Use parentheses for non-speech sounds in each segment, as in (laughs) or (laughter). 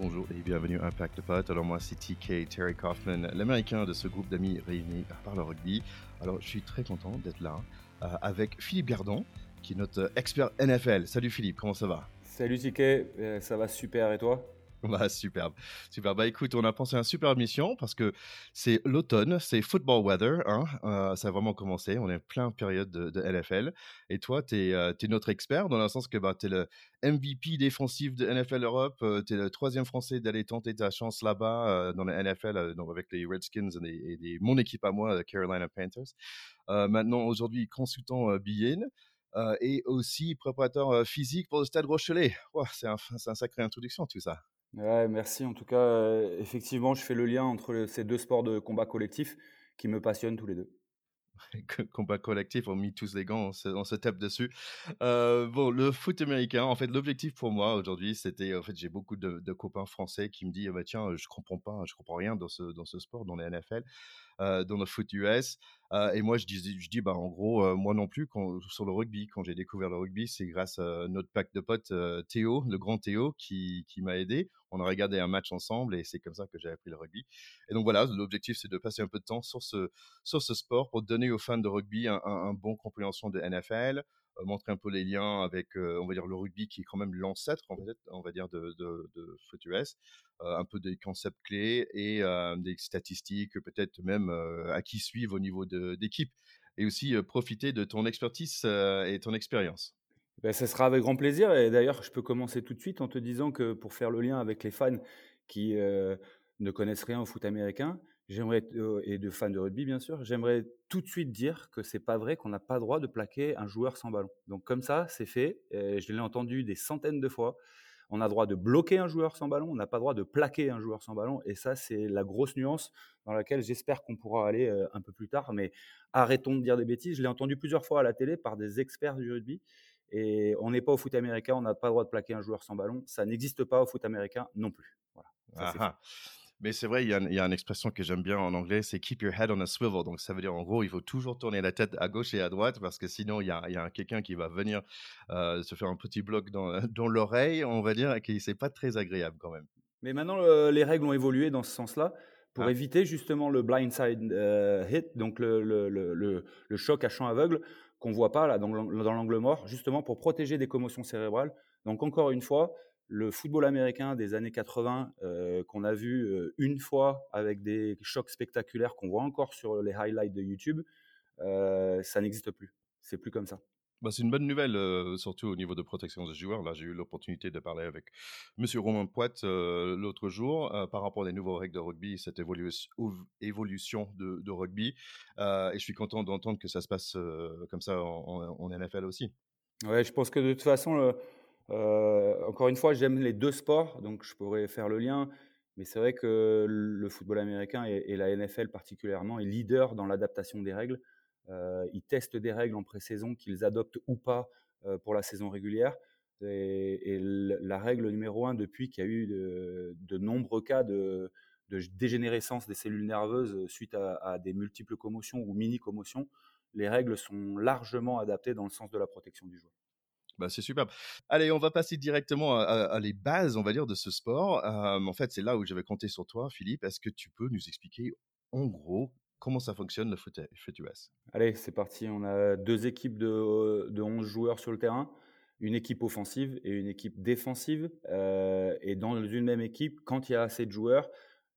bonjour et bienvenue à Impact Pot. Alors moi c'est TK Terry Kaufman, l'américain de ce groupe d'amis réunis par le rugby. Alors je suis très content d'être là euh, avec Philippe Gardon, qui est notre expert NFL. Salut Philippe, comment ça va? Salut TK, euh, ça va super et toi? (laughs) Bah, superbe. Superbe. Bah, écoute, on a pensé à une super mission parce que c'est l'automne, c'est football weather. Hein, euh, ça a vraiment commencé. On est plein période de, de NFL. Et toi, tu es, euh, notre expert dans le sens que bah, tu es le MVP défensif de NFL Europe. Euh, tu es le troisième Français d'aller tenter ta chance là-bas euh, dans la NFL donc avec les Redskins et, mon équipe à moi, Carolina Panthers. maintenant, aujourd'hui, consultant euh, et aussi préparateur physique pour le Stade Rochelet. Wow, c'est un, un sacré introduction tout ça. Merci. En tout cas, euh, effectivement, je fais le lien entre ces deux sports de combat collectif qui me passionnent tous les deux. (laughs) combat collectif, on met tous les gants, on se, tape dessus. Euh, bon, le foot américain, en fait, l'objectif pour moi aujourd'hui, c'était, en fait, j'ai beaucoup de, copains français qui me disent, bah, tiens, je comprends pas, je comprends rien dans ce, dans ce sport, dans les NFL. Euh, dans le foot US. Euh, et moi, je dis, je dis bah, en gros, euh, moi non plus, quand, sur le rugby, quand j'ai découvert le rugby, c'est grâce à notre pack de potes, Théo, le grand Théo, qui, qui m'a aidé. On a regardé un match ensemble et c'est comme ça que j'ai appris le rugby. Et donc voilà, l'objectif, c'est de passer un peu de temps sur ce, sur ce sport pour donner aux fans de rugby un, un, un bon compréhension de NFL, montrer un peu les liens avec, euh, on va dire, le rugby qui est quand même l'ancêtre, on, on va dire, de, de, de foot US, euh, un peu des concepts clés et des statistiques, peut-être même à qui suivre au niveau d'équipe, et aussi profiter de ton expertise et ton expérience. Ben, ça sera avec grand plaisir. Et d'ailleurs, je peux commencer tout de suite en te disant que pour faire le lien avec les fans qui euh, ne connaissent rien au foot américain, j'aimerais euh, et de fans de rugby bien sûr, j'aimerais tout de suite dire que c'est pas vrai qu'on n'a pas droit de plaquer un joueur sans ballon. Donc comme ça, c'est fait. Et je l'ai entendu des centaines de fois. On a droit de bloquer un joueur sans ballon, on n'a pas droit de plaquer un joueur sans ballon. Et ça, c'est la grosse nuance dans laquelle j'espère qu'on pourra aller euh, un peu plus tard. Mais arrêtons de dire des bêtises. Je l'ai entendu plusieurs fois à la télé par des experts du rugby. Et on n'est pas au foot américain, on n'a pas le droit de plaquer un joueur sans ballon. Ça n'existe pas au foot américain non plus. Voilà. Ça, mais c'est vrai, il y, a, il y, a, une expression que j'aime bien en anglais, c'est keep your head on a swivel. Donc ça veut dire en gros, il faut toujours tourner la tête à gauche et à droite parce que sinon il y a, il y a quelqu'un qui va venir euh, se faire un petit bloc dans, (laughs) dans l'oreille, on va dire, et qui c'est pas très agréable quand même. Mais maintenant, euh, les règles ont évolué dans ce sens-là pour ah. éviter justement le blindside euh, hit, donc le, le, le, le, choc à champ aveugle qu'on voit pas là dans l'angle mort, justement pour protéger des commotions cérébrales. Donc encore une fois, le football américain des années 80 euh, qu'on a vu euh, une fois avec des chocs spectaculaires qu'on voit encore sur les highlights de YouTube, euh, ça n'existe plus. C'est plus comme ça. Bah, c'est une bonne nouvelle, euh, surtout au niveau de protection des joueurs. Là, j'ai eu l'opportunité de parler avec Monsieur Romain Poit euh, l'autre jour euh, par rapport aux nouvelles règles de rugby, cette évolution de, de rugby. et je suis content d'entendre que ça se passe comme ça en, en, NFL aussi. Ouais, je pense que de toute façon, euh, encore une fois, j'aime les deux sports, donc je pourrais faire le lien. Mais c'est vrai que le football américain et, la NFL particulièrement est leader dans l'adaptation des règles. Euh, ils testent des règles en pré-saison qu'ils adoptent ou pas euh, pour la saison régulière. Et, la règle numéro un depuis qu'il y a eu de, nombreux cas de, dégénérescence des cellules nerveuses suite à des multiples commotions ou mini-commotions, les règles sont largement adaptées dans le sens de la protection du joueur. Bah, c'est superbe. Allez, on va passer directement à, les bases, on va dire, de ce sport. Euh, en fait, c'est là où j'avais compté sur toi, Philippe. Est-ce que tu peux nous expliquer, en gros, comment ça fonctionne le foot US Allez, c'est parti. On a deux équipes de, de 11 joueurs sur le terrain, une équipe offensive et une équipe défensive. Euh, et dans une même équipe, quand il y a assez de joueurs,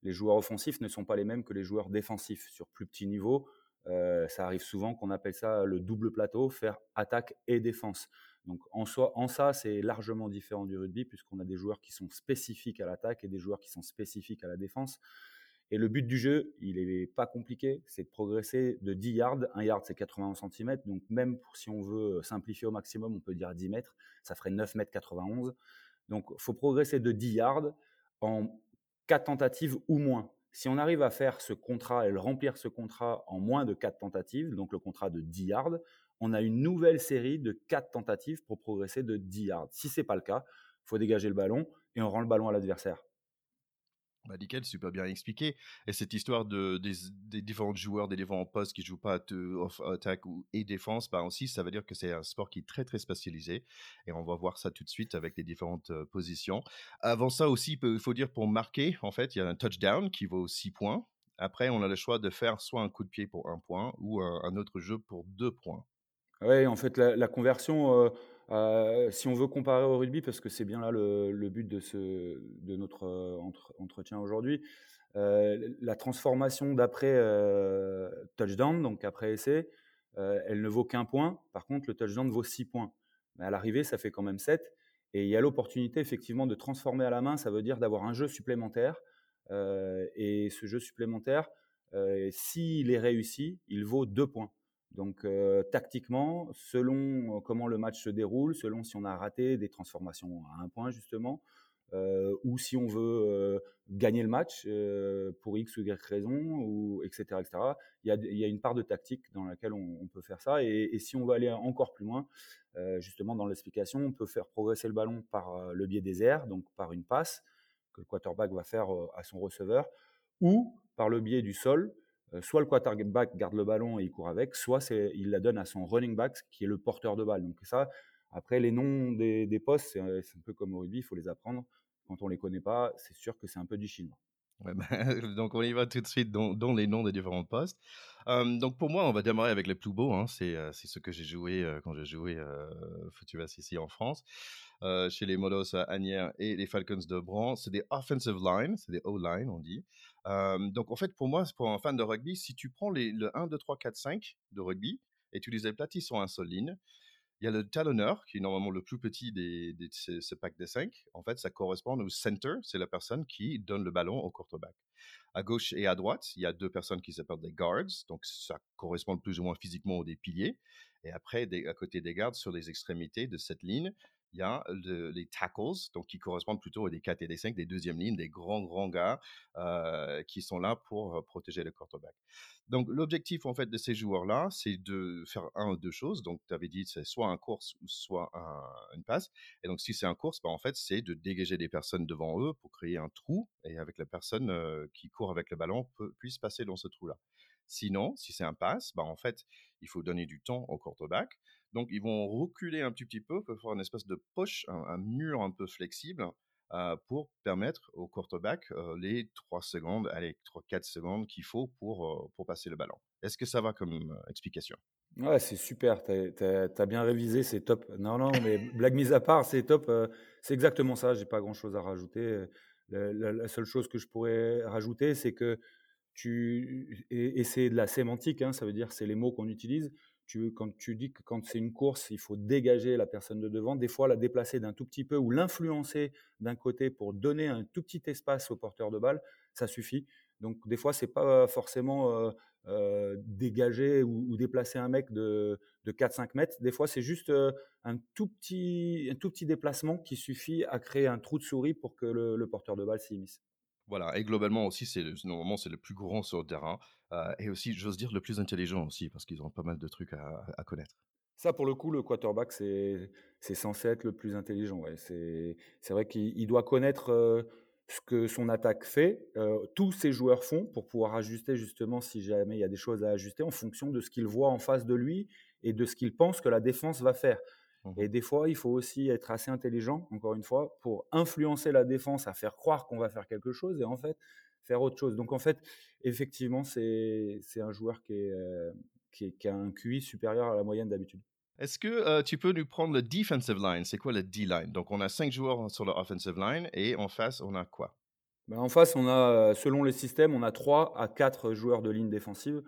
les joueurs offensifs ne sont pas les mêmes que les joueurs défensifs sur plus petit niveau. Euh, ça arrive souvent qu'on appelle ça le double plateau, faire attaque et défense. Donc en, soi, en ça, c'est largement différent du rugby puisqu'on a des joueurs qui sont spécifiques à l'attaque et des joueurs qui sont spécifiques à la défense. Et le but du jeu, il est pas compliqué, c'est de progresser de 10 yards. Un yard, c'est 91 cm. Donc même si on veut simplifier au maximum, on peut dire 10 mètres. Ça ferait 9 mètres 91. Donc faut progresser de 10 yards en 4 tentatives ou moins. Si on arrive à faire ce contrat et le remplir ce contrat en moins de 4 tentatives, donc le contrat de 10 yards, on a une nouvelle série de 4 tentatives pour progresser de 10 yards. Si c'est pas le cas, faut dégager le ballon et on rend le ballon à l'adversaire. Bah, nickel, super bien expliqué. Et cette histoire de, des, différents joueurs, des différents postes qui jouent pas attaque ou, et défense, bah aussi, ça veut dire que c'est un sport qui est très très spécialisé. Et on va voir ça tout de suite avec les différentes euh, positions. Avant ça aussi, il faut dire pour marquer, en fait, il y a un touchdown qui vaut 6 points. Après, on a le choix de faire soit un coup de pied pour un point ou un, un autre jeu pour deux points. Ouais, en fait, la conversion, heu heu, si on veut comparer au rugby, parce que c'est bien là le but de notre, entre entretien aujourd'hui, la transformation d'après, touchdown, donc après essai, elle ne vaut qu'un point. Par contre, le touchdown vaut 6 points. Mais à l'arrivée, ça fait quand même 7 et il y a l'opportunité effectivement de transformer à la main. Ça veut dire d'avoir un jeu supplémentaire, et ce jeu supplémentaire, s'il est réussi, il vaut 2 points. Donc, tactiquement, selon, comment le match se déroule, selon si on a raté des transformations à un point justement, ou si on veut, gagner le match, pour X ou Y raison ou et cetera et cetera. Il y a une part de tactique dans laquelle on peut faire ça et si on veut aller encore plus loin, justement dans l'explication, on peut faire progresser le ballon par, le biais des airs, donc par une passe que le quarterback va faire, à son receveur ou par le biais du sol, soit le quarterback garde le ballon et il court avec, soit il la donne à son running back qui est le porteur de balle. Donc ça, après les noms des, des postes, c'est, euh, un peu comme au rugby, il faut les apprendre. Quand on les connaît pas, c'est sûr que c'est un peu du chinois. Bah, (laughs) donc on y va tout de suite dans, les noms des différents postes. Donc pour moi, on va démarrer avec les plus beaux. hein. C'est ce que j'ai joué quand j'ai joué euh, Futubas ici en France, chez les Modos à Agnières et les Falcons de Bran. C'est des offensive line, c'est des O-line, on dit. Donc en fait, pour moi, pour un fan de rugby, si tu prends les, le 1, 2, 3, 4, 5 de rugby et tu les aplatis sur un seul ligne, il y a le talonneur, qui est normalement le plus petit de ce, pack des cinq. En fait, ça correspond au center, c'est la personne qui donne le ballon au quarterback. À gauche et à droite, il y a deux personnes qui s'appellent des guards, donc ça correspond plus ou moins physiquement aux des piliers. Et après, à côté des guards, sur les extrémités de cette ligne, il y a le- les tackles, donc qui correspondent plutôt aux des 4 et des 5, des deuxièmes lignes, des grands, grands gars qui sont là pour protéger le quarterback. Donc, l'objectif, en fait, de ces joueurs-là, c'est de faire un ou deux choses. Donc, tu avais dit, c'est soit un course ou soit un- une passe. Et donc, si c'est un course, bah, en fait, c'est de dégager des personnes devant eux pour créer un trou et avec la personne qui court avec le ballon puisse passer dans ce trou-là. Sinon, si c'est un passe, bah, en fait, il faut donner du temps au quarterback. Donc, ils vont reculer un petit, peu, pour faire une espèce de push, un, mur un peu flexible euh, pour permettre au quarterback euh, les 3 secondes, allez, 3-4 secondes qu'il faut pour, euh, pour passer le ballon. Est-ce que ça va comme explication? Ouais, c'est super, tu as, bien révisé, c'est top. Non, non, mais blague mise à part, c'est top. c'est exactement ça, j'ai pas grand-chose à rajouter. La, seule chose que je pourrais rajouter, c'est que tu et, et c'est de la sémantique, hein, ça veut dire c'est les mots qu'on utilise. Tu, quand tu dis que quand c'est une course, il faut dégager la personne de devant, des fois la déplacer d'un tout petit peu ou l'influencer d'un côté pour donner un tout petit espace au porteur de balle, ça suffit. Donc des fois c'est pas forcément euh, euh, dégager ou, déplacer un mec de, de 4-5 mètres. Des fois c'est juste euh, un tout petit un tout petit déplacement qui suffit à créer un trou de souris pour que le, le porteur de balle s'immisce. Voilà, et globalement aussi, c'est c'est le plus grand sur le terrain, euh, et aussi, j'ose dire, le plus intelligent aussi, parce qu'ils ont pas mal de trucs à, à connaître. Ça, pour le coup, le quarterback, c'est censé être le plus intelligent. Ouais. C'est vrai qu'il doit connaître euh, ce que son attaque fait. Euh, tous ses joueurs font pour pouvoir ajuster justement si jamais il y a des choses à ajuster en fonction de ce qu'il voit en face de lui et de ce qu'il pense que la défense va faire. Mmh. Et des fois, il faut aussi être assez intelligent, encore une fois, pour influencer la défense à faire croire qu'on va faire quelque chose et en fait faire autre chose. Donc en fait, effectivement, c'est un joueur qui, est, euh, qui, est, qui, a un QI supérieur à la moyenne d'habitude. Est-ce que euh, tu peux nous prendre le defensive line? C'est quoi le D-line Donc on a cinq joueurs sur le offensive line et en face, on a quoi? Ben, En face, on a, selon les systèmes, on a 3 à 4 joueurs de ligne défensive.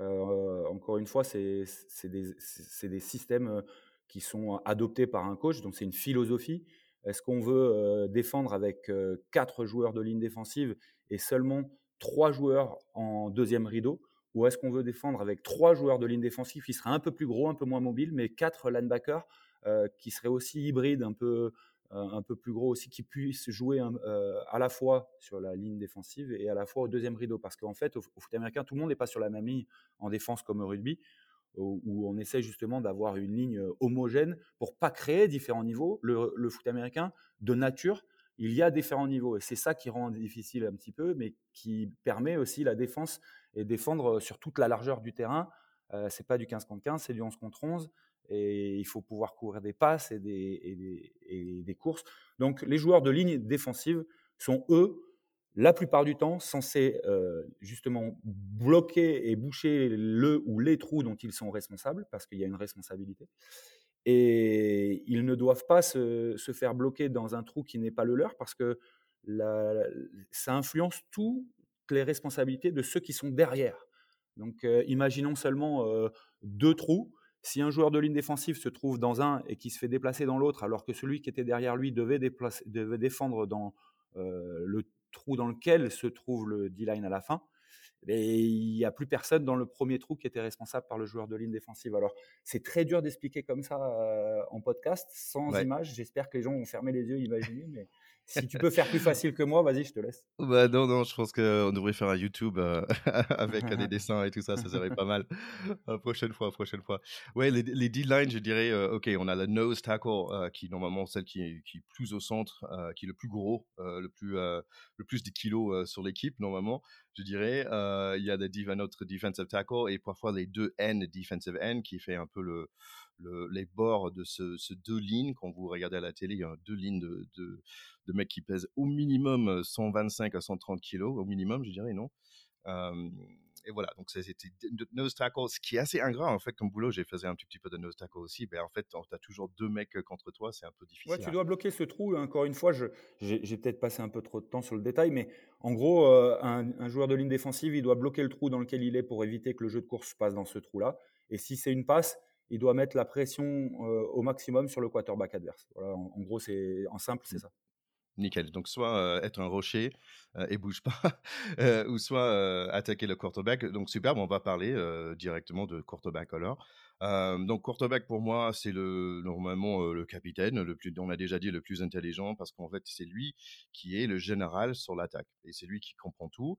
Euh, encore une fois, c'est des, des, systèmes qui sont adoptés par un coach, donc c'est une philosophie. Est-ce qu'on veut défendre avec euh, quatre joueurs de ligne défensive et seulement trois joueurs en deuxième rideau? Ou est-ce qu'on veut défendre avec trois joueurs de ligne défensive qui seraient un peu plus gros, un peu moins mobiles, mais quatre linebackers qui seraient aussi hybrides, un peu, un peu plus gros aussi, qui puissent jouer à la fois sur la ligne défensive et à la fois au deuxième rideau? Parce qu'en fait, au, au foot américain, tout le monde n'est pas sur la même ligne en défense comme au rugby où on essaie justement d'avoir une ligne homogène pour pas créer différents niveaux. Le, foot américain, de nature, il y a différents niveaux. Et c'est ça qui rend difficile un petit peu, mais qui permet aussi la défense et défendre sur toute la largeur du terrain. Euh, c'est pas du 15 contre 15, c'est du 11 contre 11. Et il faut pouvoir couvrir des passes et des courses. Donc les joueurs de ligne défensive sont, eux, la plupart du temps censés euh, justement bloquer et boucher le ou les trous dont ils sont responsables, parce qu'il y a une responsabilité. Et ils ne doivent pas se, faire bloquer dans un trou qui n'est pas le leur, parce que ça influence toutes les responsabilités de ceux qui sont derrière. Donc euh, imaginons seulement euh, deux trous. Si un joueur de ligne défensive se trouve dans un et qui se fait déplacer dans l'autre, alors que celui qui était derrière lui devait, devait défendre dans le trou dans lequel se trouve le D-line à la fin, et il n'y a plus personne dans le premier trou qui était responsable par le joueur de ligne défensive. Alors, c'est très dur d'expliquer comme ça euh, en podcast, sans image. J'espère que les gens vont fermer les yeux, imaginer, mais si tu peux faire plus facile que moi, vas-y, je te laisse. Bah non, non, je pense qu'on devrait faire un YouTube euh, (laughs) avec des (laughs) dessins et tout ça, ça serait pas mal. Euh, prochaine fois, prochaine fois. Ouais, les, les D-line, je dirais, euh, ok, on a la nose tackle qui normalement celle qui est, qui est plus au centre, qui est le plus gros, le plus le plus de kilos sur l'équipe normalement. Je dirais, il y a des, notre defensive tackle et parfois les deux N defensive N qui fait un peu le les bords de ce, deux lignes. Quand vous regardez à la télé, il y a deux lignes de, de, mecs qui pèsent au minimum 125 à 130 kilos, au minimum, je dirais, non? Et voilà, donc c'était nose tackle, ce qui est assez ingrat en fait comme boulot. J'ai fait un petit, petit peu de nose tackle aussi. mais ben, en fait, tu as toujours deux mecs contre toi, c'est un peu difficile. Ouais, tu dois bloquer ce trou. Encore une fois, j'ai peut-être passé un peu trop de temps sur le détail, mais en gros, un, un, joueur de ligne défensive, il doit bloquer le trou dans lequel il est pour éviter que le jeu de course passe dans ce trou-là. Et si c'est une passe, il doit mettre la pression euh, au maximum sur le quarterback adverse. Voilà, en, gros, c'est en simple, c'est mmh. ça. Nickel. Donc, soit euh, être un rocher euh, et bouge pas, (laughs) ou soit attaquer le quarterback. Donc, super, on va parler directement de quarterback alors. Donc quarterback pour moi c'est le normalement le capitaine, le plus on a déjà dit le plus intelligent parce qu'en fait c'est lui qui est le général sur l'attaque et c'est lui qui comprend tout,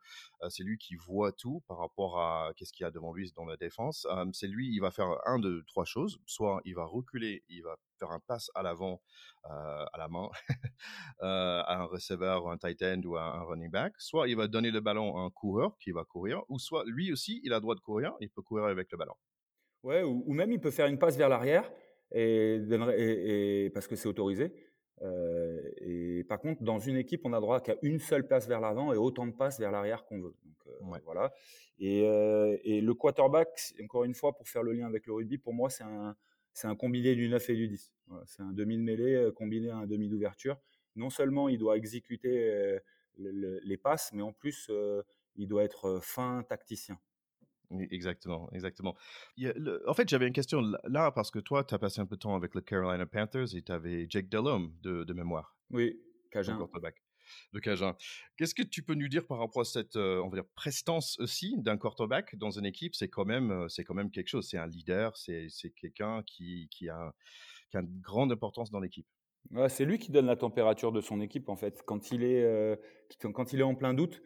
c'est lui qui voit tout par rapport à qu'est-ce qu'il y a devant lui dans la défense. c'est lui il va faire un de trois choses, soit il va reculer, il va faire un passe à l'avant à la main (laughs) à un receveur un tight end ou à un running back, soit il va donner le ballon à un coureur qui va courir, ou soit lui aussi il a le droit de courir, il peut courir avec le ballon. Ouais, ou, même il peut faire une passe vers l'arrière et, et, parce que c'est autorisé. Euh, et par contre, dans une équipe, on a droit qu'à une seule passe vers l'avant et autant de passes vers l'arrière qu'on veut. Donc, euh, voilà. Et, euh, et, le quarterback, encore une fois, pour faire le lien avec le rugby, pour moi, c'est un, c'est un combiné du 9 et du 10. c'est un demi de mêlée combiné à un demi d'ouverture. Non seulement il doit exécuter les passes, mais en plus, il doit être fin tacticien. Exactement, exactement. en fait, j'avais une question là parce que toi, tu as passé un peu de temps avec le Carolina Panthers et tu avais Jake Delhomme de, de mémoire. Oui, Cajun. De Cajun. Qu'est-ce que tu peux nous dire par rapport à cette euh, on va dire, prestance aussi d'un quarterback dans une équipe? C'est quand, même, euh, c'est quand même quelque chose. C'est un leader, c'est, quelqu'un qui, qui, a, qui a une grande importance dans l'équipe. c'est lui qui donne la température de son équipe en fait. Quand il est, euh, quand il est en plein doute,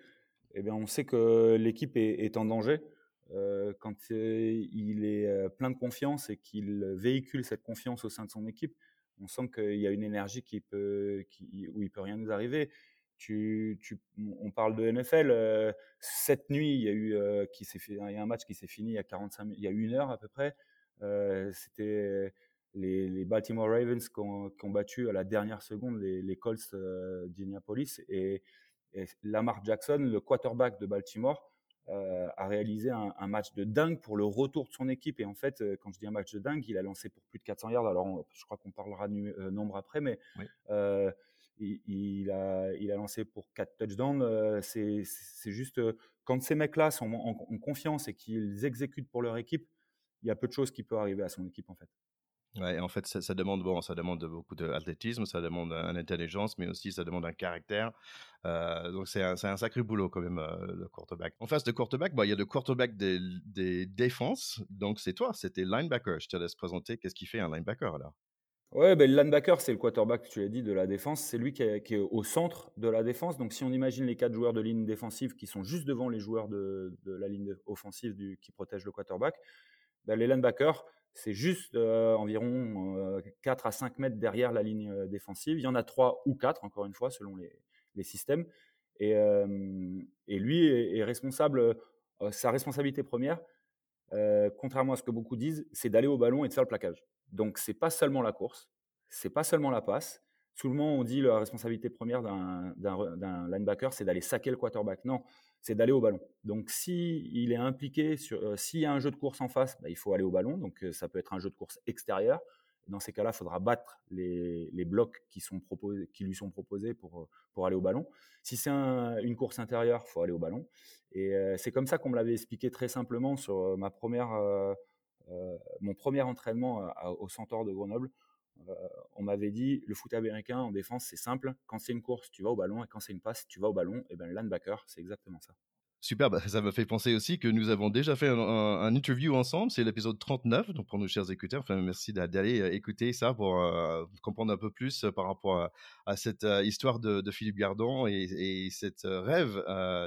eh bien, on sait que l'équipe est, est en danger. Euh, quand il est plein de confiance et qu'il véhicule cette confiance au sein de son équipe, on sent qu'il y a une énergie où il peut rien nous arriver. On parle de NFL. cette nuit, il y a eu un match qui s'est fini il y a 45, il y a une heure à peu près. C'était les, Baltimore Ravens qui ont, battu à la dernière seconde les, Colts d'Indianapolis et Lamar Jackson, le quarterback de Baltimore, euh, a réalisé un, match de dingue pour le retour de son équipe. Et en fait, euh, quand je dis un match de dingue, il a lancé pour plus de 400 yards. Alors, je crois qu'on parlera du euh, nombre après, mais il, a, il a lancé pour 4 touchdowns. c'est juste quand ces mecs-là sont en, confiance et qu'ils exécutent pour leur équipe, il y a peu de choses qui peuvent arriver à son équipe en fait. En fait, ça, demande bon, ça demande beaucoup d'athlétisme, ça demande une intelligence, mais aussi ça demande un caractère. Euh, donc c'est un, sacré boulot quand même euh, le quarterback. En face de quarterback, bah, il y a le quarterback des, défenses. Donc c'est toi, c'était linebacker. Je te laisse présenter. Qu'est-ce qui fait un linebacker alors? Ouais, ben, le linebacker, c'est le quarterback, tu l'as dit, de la défense. C'est lui qui est, au centre de la défense. Donc, si on imagine les quatre joueurs de ligne défensive qui sont juste devant les joueurs de, la ligne offensive qui protègent le quarterback, ben, les linebackers, c'est juste environ 4 à 5 mètres derrière la ligne défensive. Il y en a 3 ou 4, encore une fois, selon les, systèmes. Et, lui est, responsable, sa responsabilité première, contrairement à ce que beaucoup disent, c'est d'aller au ballon et de faire le plaquage. Donc, c'est pas seulement la course, c'est pas seulement la passe. Souvent, on dit la responsabilité première d'un linebacker, c'est d'aller saquer le quarterback. Non, c'est d'aller au ballon. Donc, si est impliqué sur, euh, s'il y a un jeu de course en face, bah, il faut aller au ballon. Donc, euh, ça peut être un jeu de course extérieur. Dans ces cas-là, il faudra battre les, blocs qui, sont proposés, qui lui sont proposés pour, euh, pour aller au ballon. Si c'est une course intérieure, il faut aller au ballon. Et c'est comme ça qu'on me l'avait expliqué très simplement sur ma première, mon premier entraînement au Centaure de Grenoble. On m'avait dit le foot américain en défense, c'est simple. Quand c'est une course, tu vas au ballon, et quand c'est une passe, tu vas au ballon. Et ben le linebacker, c'est exactement ça. Super, (laughs) ça me fait penser aussi que nous avons déjà fait un, interview ensemble, c'est l'épisode 39, donc pour nos chers écouteurs, enfin, merci d'aller euh, écouter ça pour euh, comprendre un peu plus euh, par rapport à, cette histoire de, Philippe Gardon et, et rêve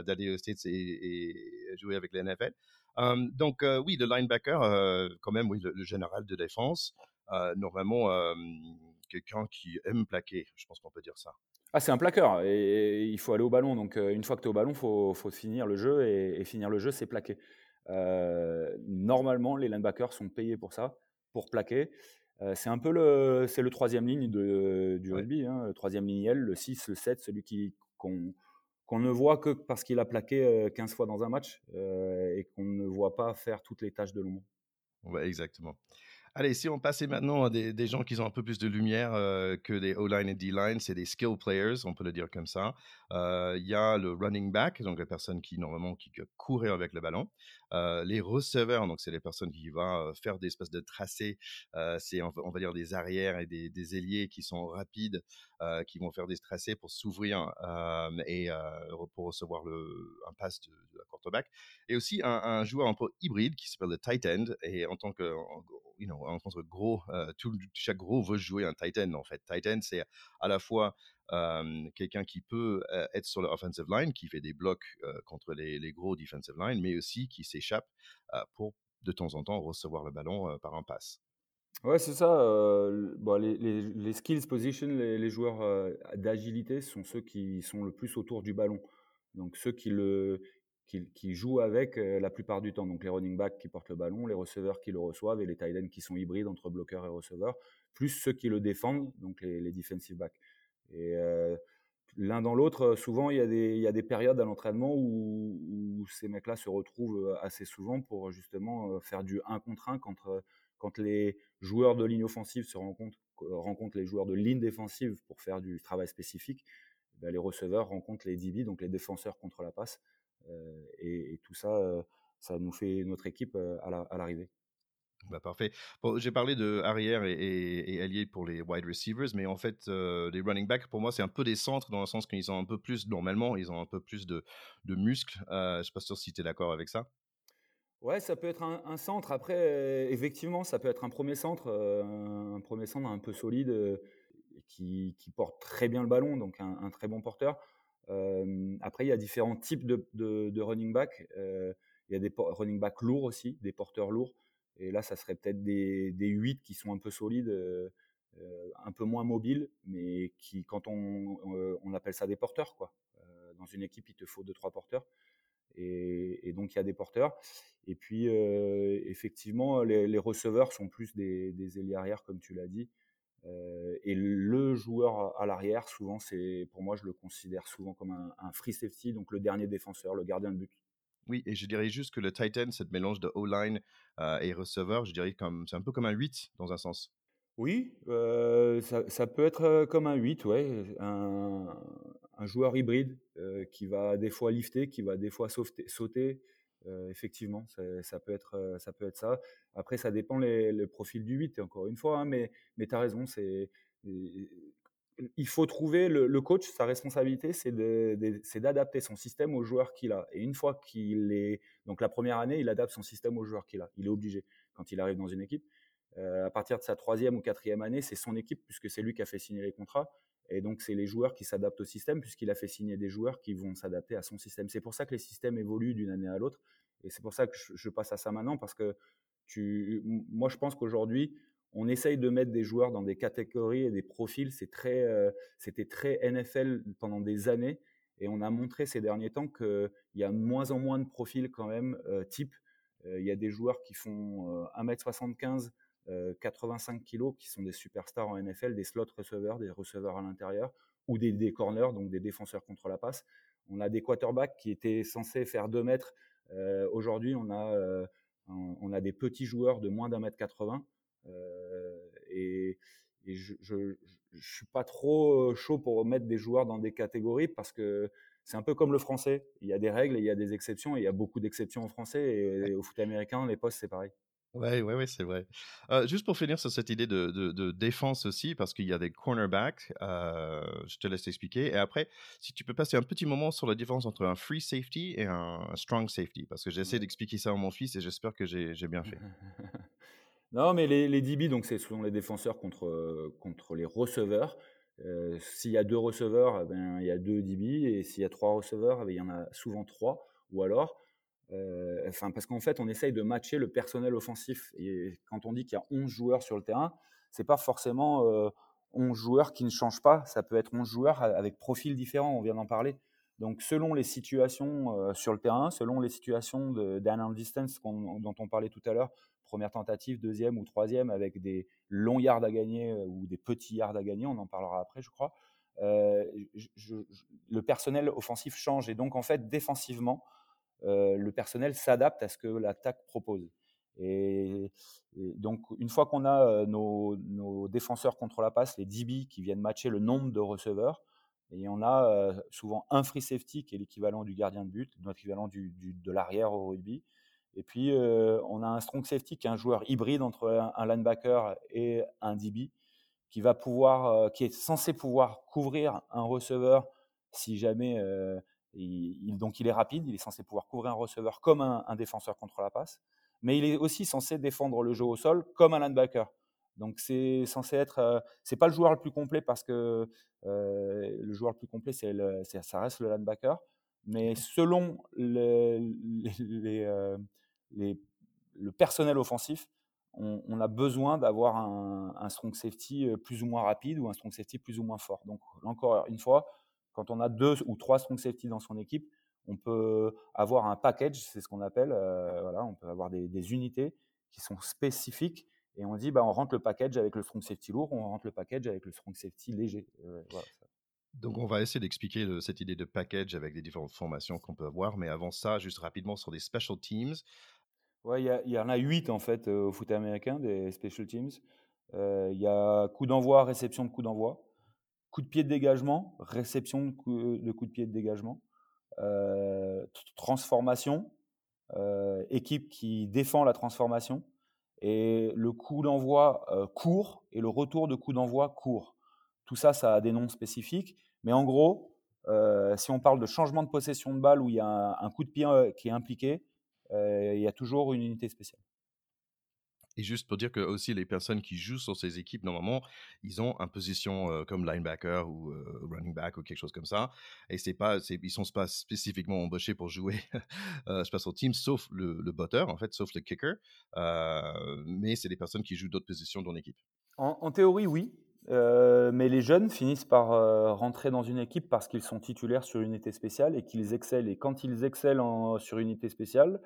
d'aller aux States et, jouer avec les NFL. donc oui, le linebacker, quand même, oui, le, général de défense, normalement quelqu'un qui aime plaquer, je pense qu'on peut dire ça. Ah, c'est un plaqueur et, il faut aller au ballon. Donc, une fois que tu es au ballon, il faut, finir le jeu et, finir le jeu, c'est plaquer. normalement, les linebackers sont payés pour ça, pour plaquer. c'est un peu le, c'est le troisième ligne de, du rugby, hein, le troisième ligne L, le 6, le 7, celui qui, qu'on, qu'on ne voit que parce qu'il a plaqué 15 fois dans un match et qu'on ne voit pas faire toutes les tâches de l'ombre. Ouais, exactement. Allez, si on passait maintenant à des, gens qui ont un peu plus de lumière euh, que des O-line et D-line, c'est des skill players, on peut le dire comme ça. Euh, il y a le running back, donc la personne qui normalement qui courait avec le ballon. Euh, les receveurs, donc c'est les personnes qui vont faire des espèces de tracés. c'est on, va dire des arrières et des, ailiers qui sont rapides, qui vont faire des tracés pour s'ouvrir et pour recevoir un pass de, la quarterback. Et aussi un, joueur un peu hybride qui s'appelle le tight end. Et en tant que you know, en contre gros, euh, tout, chaque gros veut jouer un Titan en fait. Titan, c'est à la fois quelqu'un qui peut euh, être sur l'offensive line, qui fait des blocs euh, contre les, les, gros defensive line, mais aussi qui s'échappe pour de temps en temps recevoir le ballon par un pass. Ouais, c'est ça. bon, les, skills position, les, joueurs d'agilité sont ceux qui sont le plus autour du ballon. Donc ceux qui le, qui, jouent avec la plupart du temps. Donc les running backs qui portent le ballon, les receveurs qui le reçoivent et les tight ends qui sont hybrides entre bloqueurs et receveurs, plus ceux qui le défendent, donc les, defensive backs. Et l'un dans l'autre, souvent il y, a des, il y a des périodes à l'entraînement où, ces mecs-là se retrouvent assez souvent pour justement faire du 1 contre 1 quand, quand les joueurs de ligne offensive se rencontrent, rencontrent les joueurs de ligne défensive pour faire du travail spécifique. Ben, les receveurs rencontrent les DB, donc les défenseurs contre la passe. Euh, et, tout ça, euh, ça nous fait notre équipe euh, à l'arrivée. bah parfait. J'ai parlé de arrière et, et, allié pour les wide receivers, mais en fait, les running backs, pour moi, c'est un peu des centres dans le sens qu'ils ont un peu plus, normalement, ils ont un peu plus de, muscles. je ne suis pas sûr si tu es d'accord avec ça. Ouais, ça peut être un, centre. Après, effectivement, ça peut être un premier centre, un premier centre un peu solide qui, qui, porte très bien le ballon, donc un, très bon porteur après, il y a différents types de, running back. il y a des running back lourds aussi, des porteurs lourds. Et là, ça serait peut-être des, des 8 qui sont un peu solides, un peu moins mobiles, mais qui, quand on, on appelle ça des porteurs, quoi. dans une équipe, il te faut 2-3 porteurs. Et, donc, il y a des porteurs. Et puis, effectivement, les, receveurs sont plus des, des ailiers arrière, comme tu l'as dit. Euh, et le joueur à l'arrière, souvent, c'est pour moi, je le considère souvent comme un, free safety, donc le dernier défenseur, le gardien de but. Oui, et je dirais juste que le Titan, cette mélange de O-line euh, et receveur, je dirais comme c'est un peu comme un 8 dans un sens. Oui, ça, peut être comme un 8, ouais, un, un joueur hybride qui va des fois lifter, qui va des fois sauter, effectivement, ça, peut être, ça peut être ça. Après, ça dépend le profil du 8, encore une fois, hein, mais, mais tu as raison, c'est il faut trouver le, coach, sa responsabilité, c'est d'adapter son système aux joueurs qu'il a. Et une fois qu'il est, donc la première année, il adapte son système aux joueurs qu'il a. Il est obligé quand il arrive dans une équipe. à partir de sa troisième ou quatrième année, c'est son équipe puisque c'est lui qui a fait signer les contrats. Et donc, c'est les joueurs qui s'adaptent au système, puisqu'il a fait signer des joueurs qui vont s'adapter à son système. C'est pour ça que les systèmes évoluent d'une année à l'autre. Et c'est pour ça que je, passe à ça maintenant, parce que Tu, moi, je pense qu'aujourd'hui, on essaye de mettre des joueurs dans des catégories et des profils. Très, c'était très NFL pendant des années. Et on a montré ces derniers temps qu'il y a de moins en moins de profils quand même type. Il y a des joueurs qui font 1m75, 85 kg, qui sont des superstars en NFL, des slot receveurs, des receveurs à l'intérieur, ou des, des, corners, donc des défenseurs contre la passe. On a des quarterbacks qui étaient censés faire 2 mètres. Aujourd'hui, on a, on, a des petits joueurs de moins d'un mètre 80. et, je, je, je suis pas trop chaud pour mettre des joueurs dans des catégories parce que c'est un peu comme le français. Il y a des règles et il y a des exceptions. Et il y a beaucoup d'exceptions en français. Et, au foot américain, les postes, c'est pareil. Ouais, ouais, ouais, c'est vrai. juste pour finir sur cette idée de, de, défense aussi, parce qu'il y a des cornerbacks, je te laisse expliquer. Et après, si tu peux passer un petit moment sur la différence entre un free safety et un, strong safety, parce que j'essaie d'expliquer ça à mon fils et j'espère que j'ai bien fait. (laughs) non, mais les, les DB, donc, ce sont les défenseurs contre, contre les receveurs. s'il y a deux receveurs, eh ben, il y a deux DB, et s'il y a trois receveurs, eh ben, il y en a souvent trois. Ou alors, euh, enfin, parce qu'en fait, on essaye de matcher le personnel offensif. Et quand on dit qu'il y a 11 joueurs sur le terrain, c'est pas forcément 11 euh, joueurs qui ne changent pas. Ça peut être 11 joueurs avec profils différents. On vient d'en parler. Donc, selon les situations euh, sur le terrain, selon les situations de distance dont on parlait tout à l'heure, première tentative, deuxième ou troisième, avec des longs yards à gagner ou des petits yards à gagner, on en parlera après, je crois. le personnel offensif change et donc en fait défensivement, euh, le personnel s'adapte à ce que l'attaque propose. Et, donc, une fois qu'on a euh, nos, défenseurs contre la passe, les DB qui viennent matcher le nombre de receveurs, et on a euh, souvent un free safety qui est l'équivalent du gardien de but, l'équivalent de l'arrière au rugby. Et puis, on a un strong safety qui est un joueur hybride entre un, linebacker et un DB qui va pouvoir, qui est censé pouvoir couvrir un receveur si jamais il, donc il est rapide, il est censé pouvoir couvrir un receveur comme un, défenseur contre la passe, mais il est aussi censé défendre le jeu au sol comme un linebacker. Donc c'est censé être, euh, c'est pas le joueur le plus complet parce que euh, le joueur le plus complet c'est ça reste le linebacker, mais selon les, euh, les, le personnel offensif, on, a besoin d'avoir un, un, strong safety plus ou moins rapide ou un strong safety plus ou moins fort. Donc encore une fois, quand on a deux ou trois strong safety dans son équipe, on peut avoir un package, c'est ce qu'on appelle, euh, voilà, on peut avoir des, unités qui sont spécifiques et on dit bah, on rentre le package avec le strong safety lourd, on rentre le package avec le strong safety léger. Euh, Donc on va essayer d'expliquer cette idée de package avec les différentes formations qu'on peut avoir, mais avant ça, juste rapidement sur des special teams. Ouais, il y, en a huit en fait euh, au foot américain des special teams. Il y a coup d'envoi, réception de coup d'envoi coup de pied de dégagement, réception de coup de, coup de pied de dégagement, euh, transformation, euh, équipe qui défend la transformation, et le coup d'envoi euh, court et le retour de coup d'envoi court. Tout ça, ça a des noms spécifiques, mais en gros, si on parle de changement de possession de balle où il y a un coup de pied qui est impliqué, il y a toujours une unité spéciale. Et juste pour dire que aussi les personnes qui jouent sur ces équipes, normalement, ils ont une position comme linebacker ou running back ou quelque chose comme ça. Et c'est pas, ils sont pas spécifiquement embauchés pour jouer (laughs) euh, special team, sauf le, le botteur, en fait, sauf le kicker. mais c'est des personnes qui jouent d'autres positions dans l'équipe. En, théorie, oui. mais les jeunes finissent par rentrer dans une équipe parce qu'ils sont titulaires sur une unité spéciale et qu'ils excellent. Et quand ils excellent sur une unité spéciale,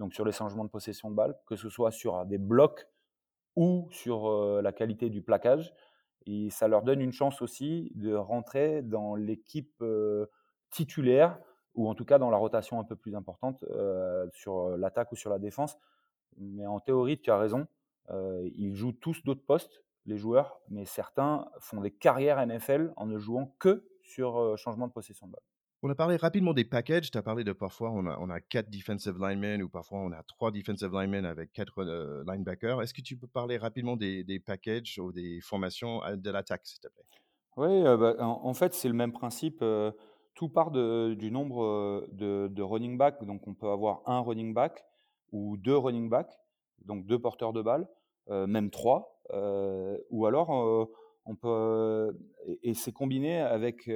donc sur les changements de possession de balle, que ce soit sur des blocs ou sur la qualité du plaquage. Et ça leur donne une chance aussi de rentrer dans l'équipe titulaire, ou en tout cas dans la rotation un peu plus importante sur l'attaque ou sur la défense. Mais en théorie, tu as raison, ils jouent tous d'autres postes, les joueurs, mais certains font des carrières NFL en ne jouant que sur changement de possession de balle. On a parlé rapidement des packages. Tu as parlé de parfois on a, quatre defensive linemen ou parfois on a trois defensive linemen avec quatre euh, linebackers. Est-ce que tu peux parler rapidement des, packages ou des formations euh, de l'attaque, s'il te plaît? Oui, euh, bah, en, fait, c'est le même principe. tout part du nombre de, running back. Donc, on peut avoir un running back ou deux running backs, donc deux porteurs de balles, même trois. ou alors, on peut. et, c'est combiné avec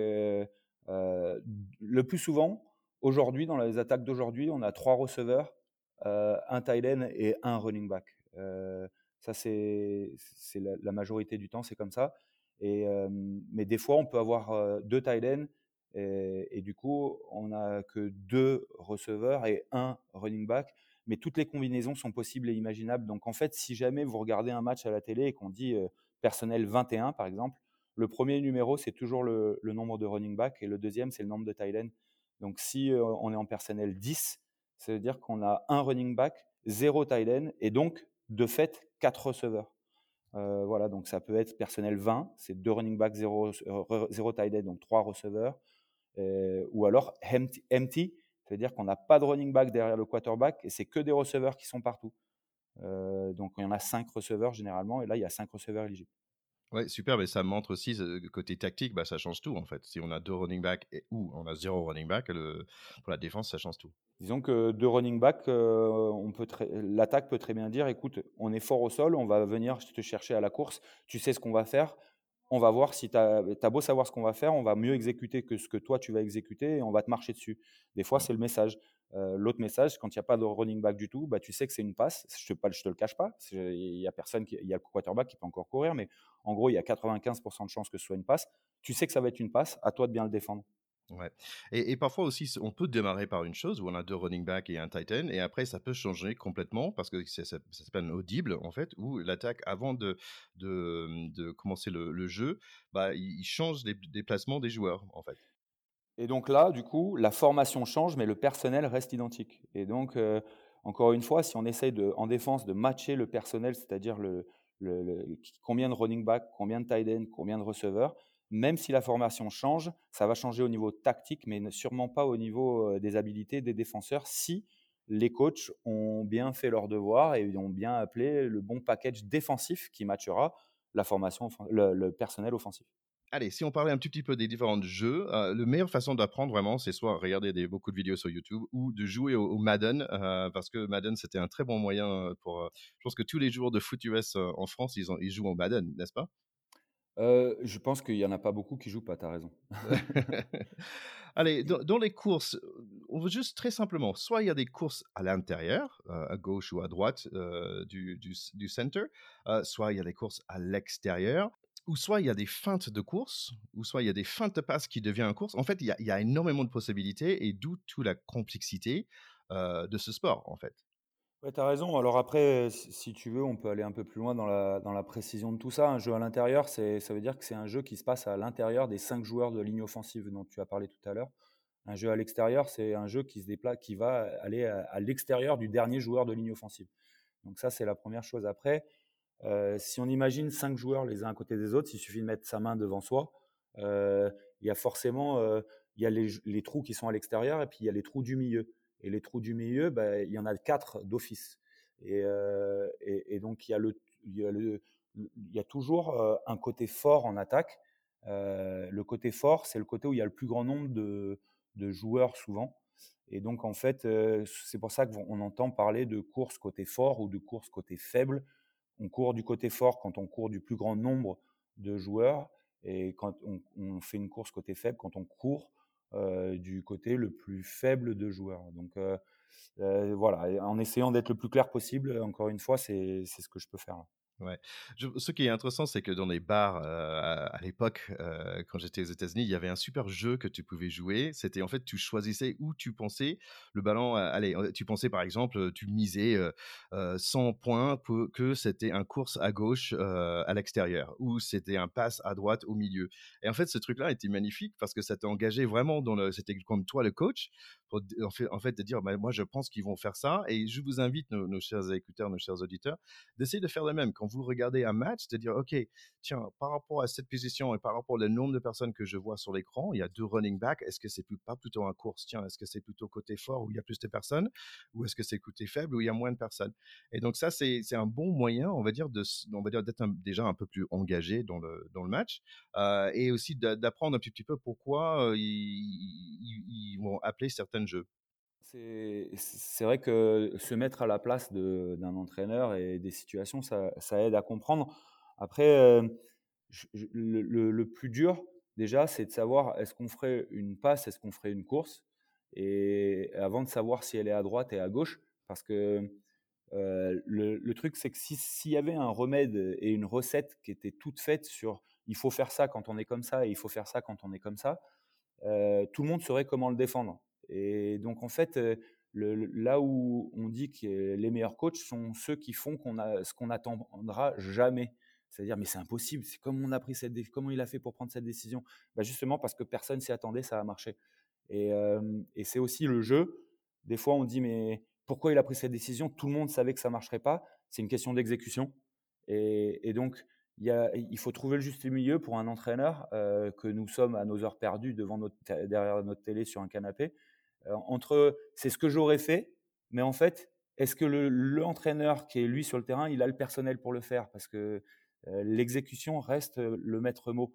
le plus souvent, aujourd'hui, dans les attaques d'aujourd'hui, on a trois receveurs, euh, un tight end et un running back. ça, c'est la, majorité du temps, c'est comme ça. Mais des fois, on peut avoir deux tight et, du coup, on n'a que deux receveurs et un running back. Mais toutes les combinaisons sont possibles et imaginables. Donc en fait, si jamais vous regardez un match à la télé et qu'on dit personnel 21, par exemple, le premier numéro, c'est toujours le, nombre de running back et le deuxième, c'est le nombre de tight ends. Donc si on est en personnel 10, ça veut dire qu'on a un running back, zéro tight end et donc, de fait, quatre receveurs. Euh, voilà, donc ça peut être personnel 20, c'est deux running backs, zéro, zéro tight end, donc trois receveurs. Euh, ou alors empty, c'est-à-dire qu'on n'a pas de running back derrière le quarterback et c'est que des receveurs qui sont partout. Euh, donc il y en a cinq receveurs généralement et là il y a cinq receveurs éligibles. Ouais, super, mais ça montre aussi le côté tactique, bah, ça change tout en fait. Si on a deux running backs et, ou on a zéro running back, le, pour la défense, ça change tout. Disons que deux running backs, peut l'attaque peut très bien dire, écoute, on est fort au sol, on va venir te chercher à la course, tu sais ce qu'on va faire, on va voir si tu as, beau savoir ce qu'on va faire, on va mieux exécuter que ce que toi tu vas exécuter et on va te marcher dessus. Des fois, c'est le message. Euh, l'autre message, quand il n'y a pas de running back du tout, bah, tu sais que c'est une passe. Je ne te, le cache pas. Il y a personne, il y a le quarterback qui peut encore courir, mais en gros, il y a 95% de chances que ce soit une passe. Tu sais que ça va être une passe, à toi de bien le défendre. Ouais. Et, parfois aussi, on peut démarrer par une chose où on a deux running back et un tight end, et après ça peut changer complètement parce que ça, ça, s'appelle audible en fait, où l'attaque avant de, de, de commencer le, jeu, bah, il change les déplacements des joueurs en fait. Et donc là, du coup, la formation change, mais le personnel reste identique. Et donc, euh, encore une fois, si on essaye en défense de matcher le personnel, c'est-à-dire le, combien de running back, combien de tight end, combien de receveurs, même si la formation change, ça va changer au niveau tactique, mais sûrement pas au niveau euh, des habilités des défenseurs si les coachs ont bien fait leur devoir et ont bien appelé le bon package défensif qui matchera la formation, le, personnel offensif. Allez, si on parlait un petit, petit peu des différents jeux, euh, la meilleure façon d'apprendre vraiment, c'est soit regarder des, beaucoup de vidéos sur YouTube ou de jouer au, Madden, euh, parce que Madden, c'était un très bon moyen pour... je pense que tous les joueurs de foot US en France, ils, ont, ils jouent au Madden, n'est-ce pas? Euh, je pense qu'il y en a pas beaucoup qui jouent pas, tu as raison. (laughs) Allez, dans, les courses, on veut juste très simplement, soit il y a des courses à l'intérieur, euh, à gauche ou à droite euh, du, du, center, soit il y a des courses à l'extérieur, ou soit il y a des feintes de course, ou soit il y a des feintes de passe qui deviennent une course. En fait, il y a, énormément de possibilités et d'où toute la complexité de ce sport, en fait. Tu as raison. Alors après, si tu veux, on peut aller un peu plus loin dans la, dans la précision de tout ça. Un jeu à l'intérieur, ça veut dire que c'est un jeu qui se passe à l'intérieur des cinq joueurs de ligne offensive dont tu as parlé tout à l'heure. Un jeu à l'extérieur, c'est un jeu qui se déplace, qui va aller à, l'extérieur du dernier joueur de ligne offensive. Donc ça, c'est la première chose. Après, euh, si on imagine cinq joueurs les uns à côté des autres, il suffit de mettre sa main devant soi. Euh, il y a forcément euh, il y a les, trous qui sont à l'extérieur et puis il y a les trous du milieu. Et les trous du milieu, bah, il y en a quatre d'office. Et, donc, il y a, toujours un côté fort en attaque. Le côté fort, c'est le côté où il y a le plus grand nombre de joueurs souvent. Et donc, en fait, c'est pour ça qu'on entend parler de course côté fort ou de course côté faible. On court du côté fort quand on court du plus grand nombre de joueurs et quand on, fait une course côté faible quand on court du côté le plus faible de joueurs. Donc voilà, en essayant d'être le plus clair possible, encore une fois, c'est ce que je peux faire. Ouais. ce qui est intéressant, c'est que dans les bars à, l'époque, quand j'étais aux États-Unis, il y avait un super jeu que tu pouvais jouer. C'était en fait, tu choisissais où tu pensais le ballon. allez, tu pensais par exemple, tu misais 100 points pour que c'était un course à gauche à l'extérieur ou c'était un passe à droite au milieu. Et en fait, ce truc-là était magnifique parce que ça t'engageait vraiment dans. C'était comme toi le coach en fait, de dire, bah, moi je pense qu'ils vont faire ça. Et je vous invite, nos, chers écouteurs, nos chers auditeurs, d'essayer de faire le même quand vous regardez un match, de dire, OK, tiens, par rapport à cette position et par rapport au nombre de personnes que je vois sur l'écran, il y a deux running backs. Est-ce que c'est pas plutôt un course Tiens, est-ce que c'est plutôt côté fort où il y a plus de personnes ou est-ce que c'est côté faible où il y a moins de personnes? Et donc ça, c'est un bon moyen, on va dire, on va dire d'être déjà un peu plus engagé dans le, match euh, et aussi d'apprendre un petit, peu pourquoi euh, ils, vont appeler C'est vrai que se mettre à la place d'un entraîneur et des situations, ça, aide à comprendre. Après, euh, le, plus dur, déjà, c'est de savoir est-ce qu'on ferait une passe, est-ce qu'on ferait une course, et avant de savoir si elle est à droite et à gauche, parce que le, le, truc, c'est que s'il y avait un remède et une recette qui était toute faite sur il faut faire ça quand on est comme ça et il faut faire ça quand on est comme ça, tout le monde saurait comment le défendre. Et donc, en fait, là où on dit que les meilleurs coachs sont ceux qui font qu'on a, ce qu'on n'attendra jamais. C'est-à-dire, mais c'est impossible, c'est comme on a pris cette comment il a fait pour prendre cette décision? Bah Justement parce que personne s'y attendait, ça a marché. Et, c'est aussi le jeu. Des fois, on dit, mais pourquoi il a pris cette décision? Tout le monde savait que ça ne marcherait pas. C'est une question d'exécution. Et, donc, il, faut trouver le juste milieu pour un entraîneur que nous sommes à nos heures perdues devant notre, derrière notre télé sur un canapé entre c'est ce que j'aurais fait, mais en fait, est-ce que l'entraîneur qui est lui sur le terrain, il a le personnel pour le faire? Parce que euh, l'exécution reste le maître mot.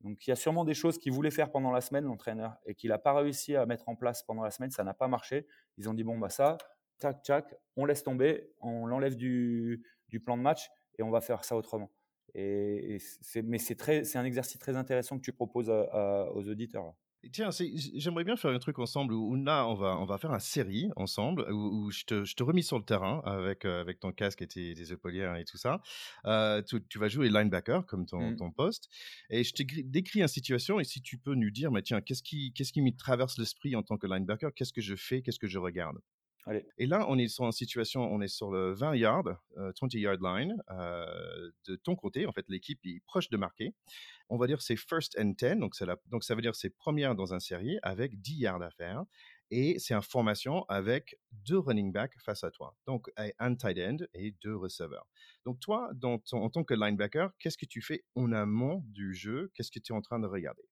Donc il y a sûrement des choses qu'il voulait faire pendant la semaine, l'entraîneur, et qu'il n'a pas réussi à mettre en place pendant la semaine, ça n'a pas marché. Ils ont dit, bon, bah ça, tac, tac, on laisse tomber, on l'enlève du, du, plan de match et on va faire ça autrement. Et, mais c'est un exercice très intéressant que tu proposes aux auditeurs. Tiens, j'aimerais bien faire un truc ensemble où, là, on va, on va faire une série ensemble où, je, te, je, te, remis sur le terrain avec, euh, avec ton casque et tes, tes épaulières et tout ça. Euh, tu, vas jouer linebacker comme ton, mmh. ton poste. Et je te décris une situation et si tu peux nous dire, mais tiens, qu'est-ce qui, qu'est-ce qui me traverse l'esprit en tant que linebacker? Qu'est-ce que je fais? Qu'est-ce que je regarde? Et là, on est une situation, on est sur le 20 yards, 20 euh, yard line de ton côté. En fait, l'équipe est proche de marquer on va dire c'est first and ten, donc, donc ça veut dire c'est première dans un série avec 10 yards à faire. Et c'est en formation avec deux running backs face à toi. Donc un tight end et deux receveurs. Donc toi, en tant que linebacker, qu'est-ce que tu fais en amont du jeu? Qu'est-ce que tu es en train de regarder?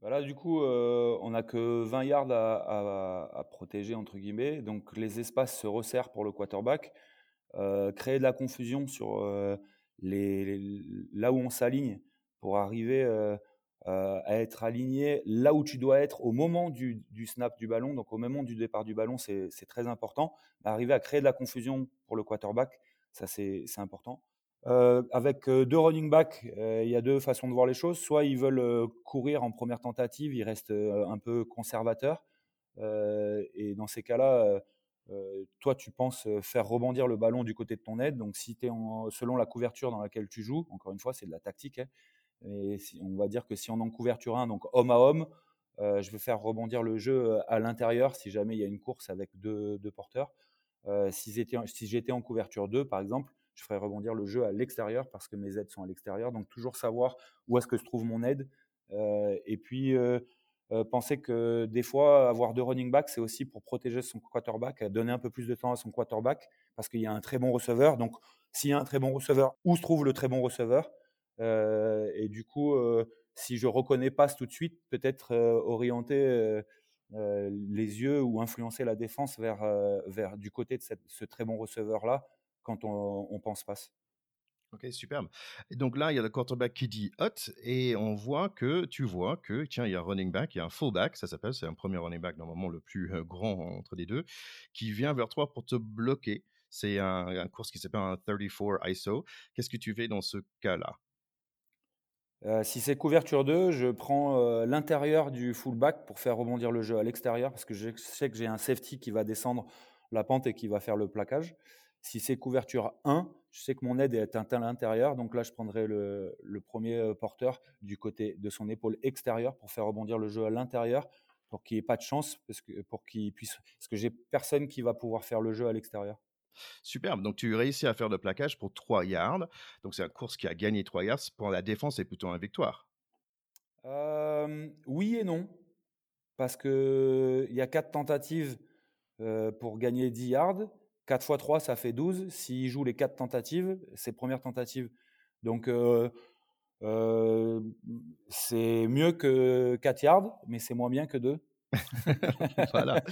Bah là, du coup, euh, on n'a que 20 yards à, protéger, entre guillemets. Donc, les espaces se resserrent pour le quarterback. Euh, créer de la confusion sur euh, les, là où on s'aligne pour arriver à être aligné là où tu dois être au moment du, snap du ballon, donc au moment du départ du ballon, c'est très important. Arriver à créer de la confusion pour le quarterback, ça c'est important. Avec deux running backs, il y a deux façons de voir les choses. Soit ils veulent courir en première tentative, ils restent un peu conservateurs. et dans ces cas-là, toi, tu penses faire rebondir le ballon du côté de ton aide. Donc, si es selon la couverture dans laquelle tu joues, encore une fois, c'est de la tactique. Hein, et on va dire que si on en couverture un, donc homme à homme, euh, je vais faire rebondir le jeu euh, à l'intérieur si jamais il y a une course avec deux, porteurs. Euh, si j'étais en couverture 2, par exemple, je ferais rebondir le jeu à l'extérieur parce que mes aides sont à l'extérieur. Donc toujours savoir où est-ce que se trouve mon aide. et puis penser que des fois, avoir deux running backs, c'est aussi pour protéger son quarterback, donner un peu plus de temps à son quarterback parce qu'il y a un très bon receveur. Donc s'il y a un très bon receveur, où se trouve le très bon receveur? Et du coup, si je reconnais pas tout de suite, peut-être orienter les yeux ou influencer la défense vers, vers du côté de ce très bon receveur-là quand on, on pense passe. Ok, superbe. Et donc là, il y a le quarterback qui dit hot et on voit que, tu vois que, tiens, il y a un running back, il y a un fullback, ça s'appelle, c'est un premier running back, normalement le plus grand entre les deux, qui vient vers toi pour te bloquer. C'est un, un course qui s'appelle un 34 ISO. Qu'est-ce que tu fais dans ce cas-là? Euh, si c'est couverture 2, je prends euh, l'intérieur du fullback pour faire rebondir le jeu à l'extérieur parce que je sais que j'ai un safety qui va descendre la pente et qui va faire le plaquage. Si c'est couverture 1, je sais que mon aide est à l'intérieur, donc là je prendrai le, premier euh, porteur du côté de son épaule extérieure pour faire rebondir le jeu à l'intérieur pour qu'il n'y ait pas de chance parce que pour qu'il puisse parce que j'ai personne qui va pouvoir faire le jeu à l'extérieur. Superbe. Donc, tu réussis à faire le plaquage pour 3 yards. Donc, c'est un course qui a gagné 3 yards. Pour la défense, c'est plutôt une victoire. oui et non. Parce qu'il y a 4 tentatives pour gagner 10 yards. 4 x 3, ça fait 12. S'il joue les 4 tentatives, c'est première tentative. Donc, c'est mieux que 4 yards, mais c'est moins bien que 2. (laughs) voilà.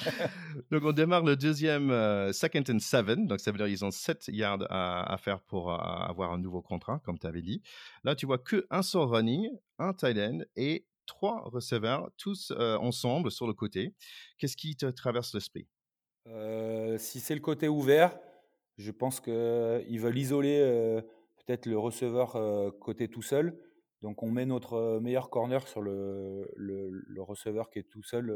Donc on démarre le deuxième euh, second and seven. Donc ça veut dire qu'ils ont 7 yards à, faire pour euh, avoir un nouveau contrat, comme tu avais dit. Là, tu vois que un seul running, un tight end et trois receveurs, tous euh, ensemble sur le côté. Qu'est-ce qui te traverse l'esprit? Si c'est le côté ouvert, je pense qu'ils veulent isoler peut-être le receveur côté tout seul. Donc on met notre meilleur corner sur le, le, receveur qui est tout seul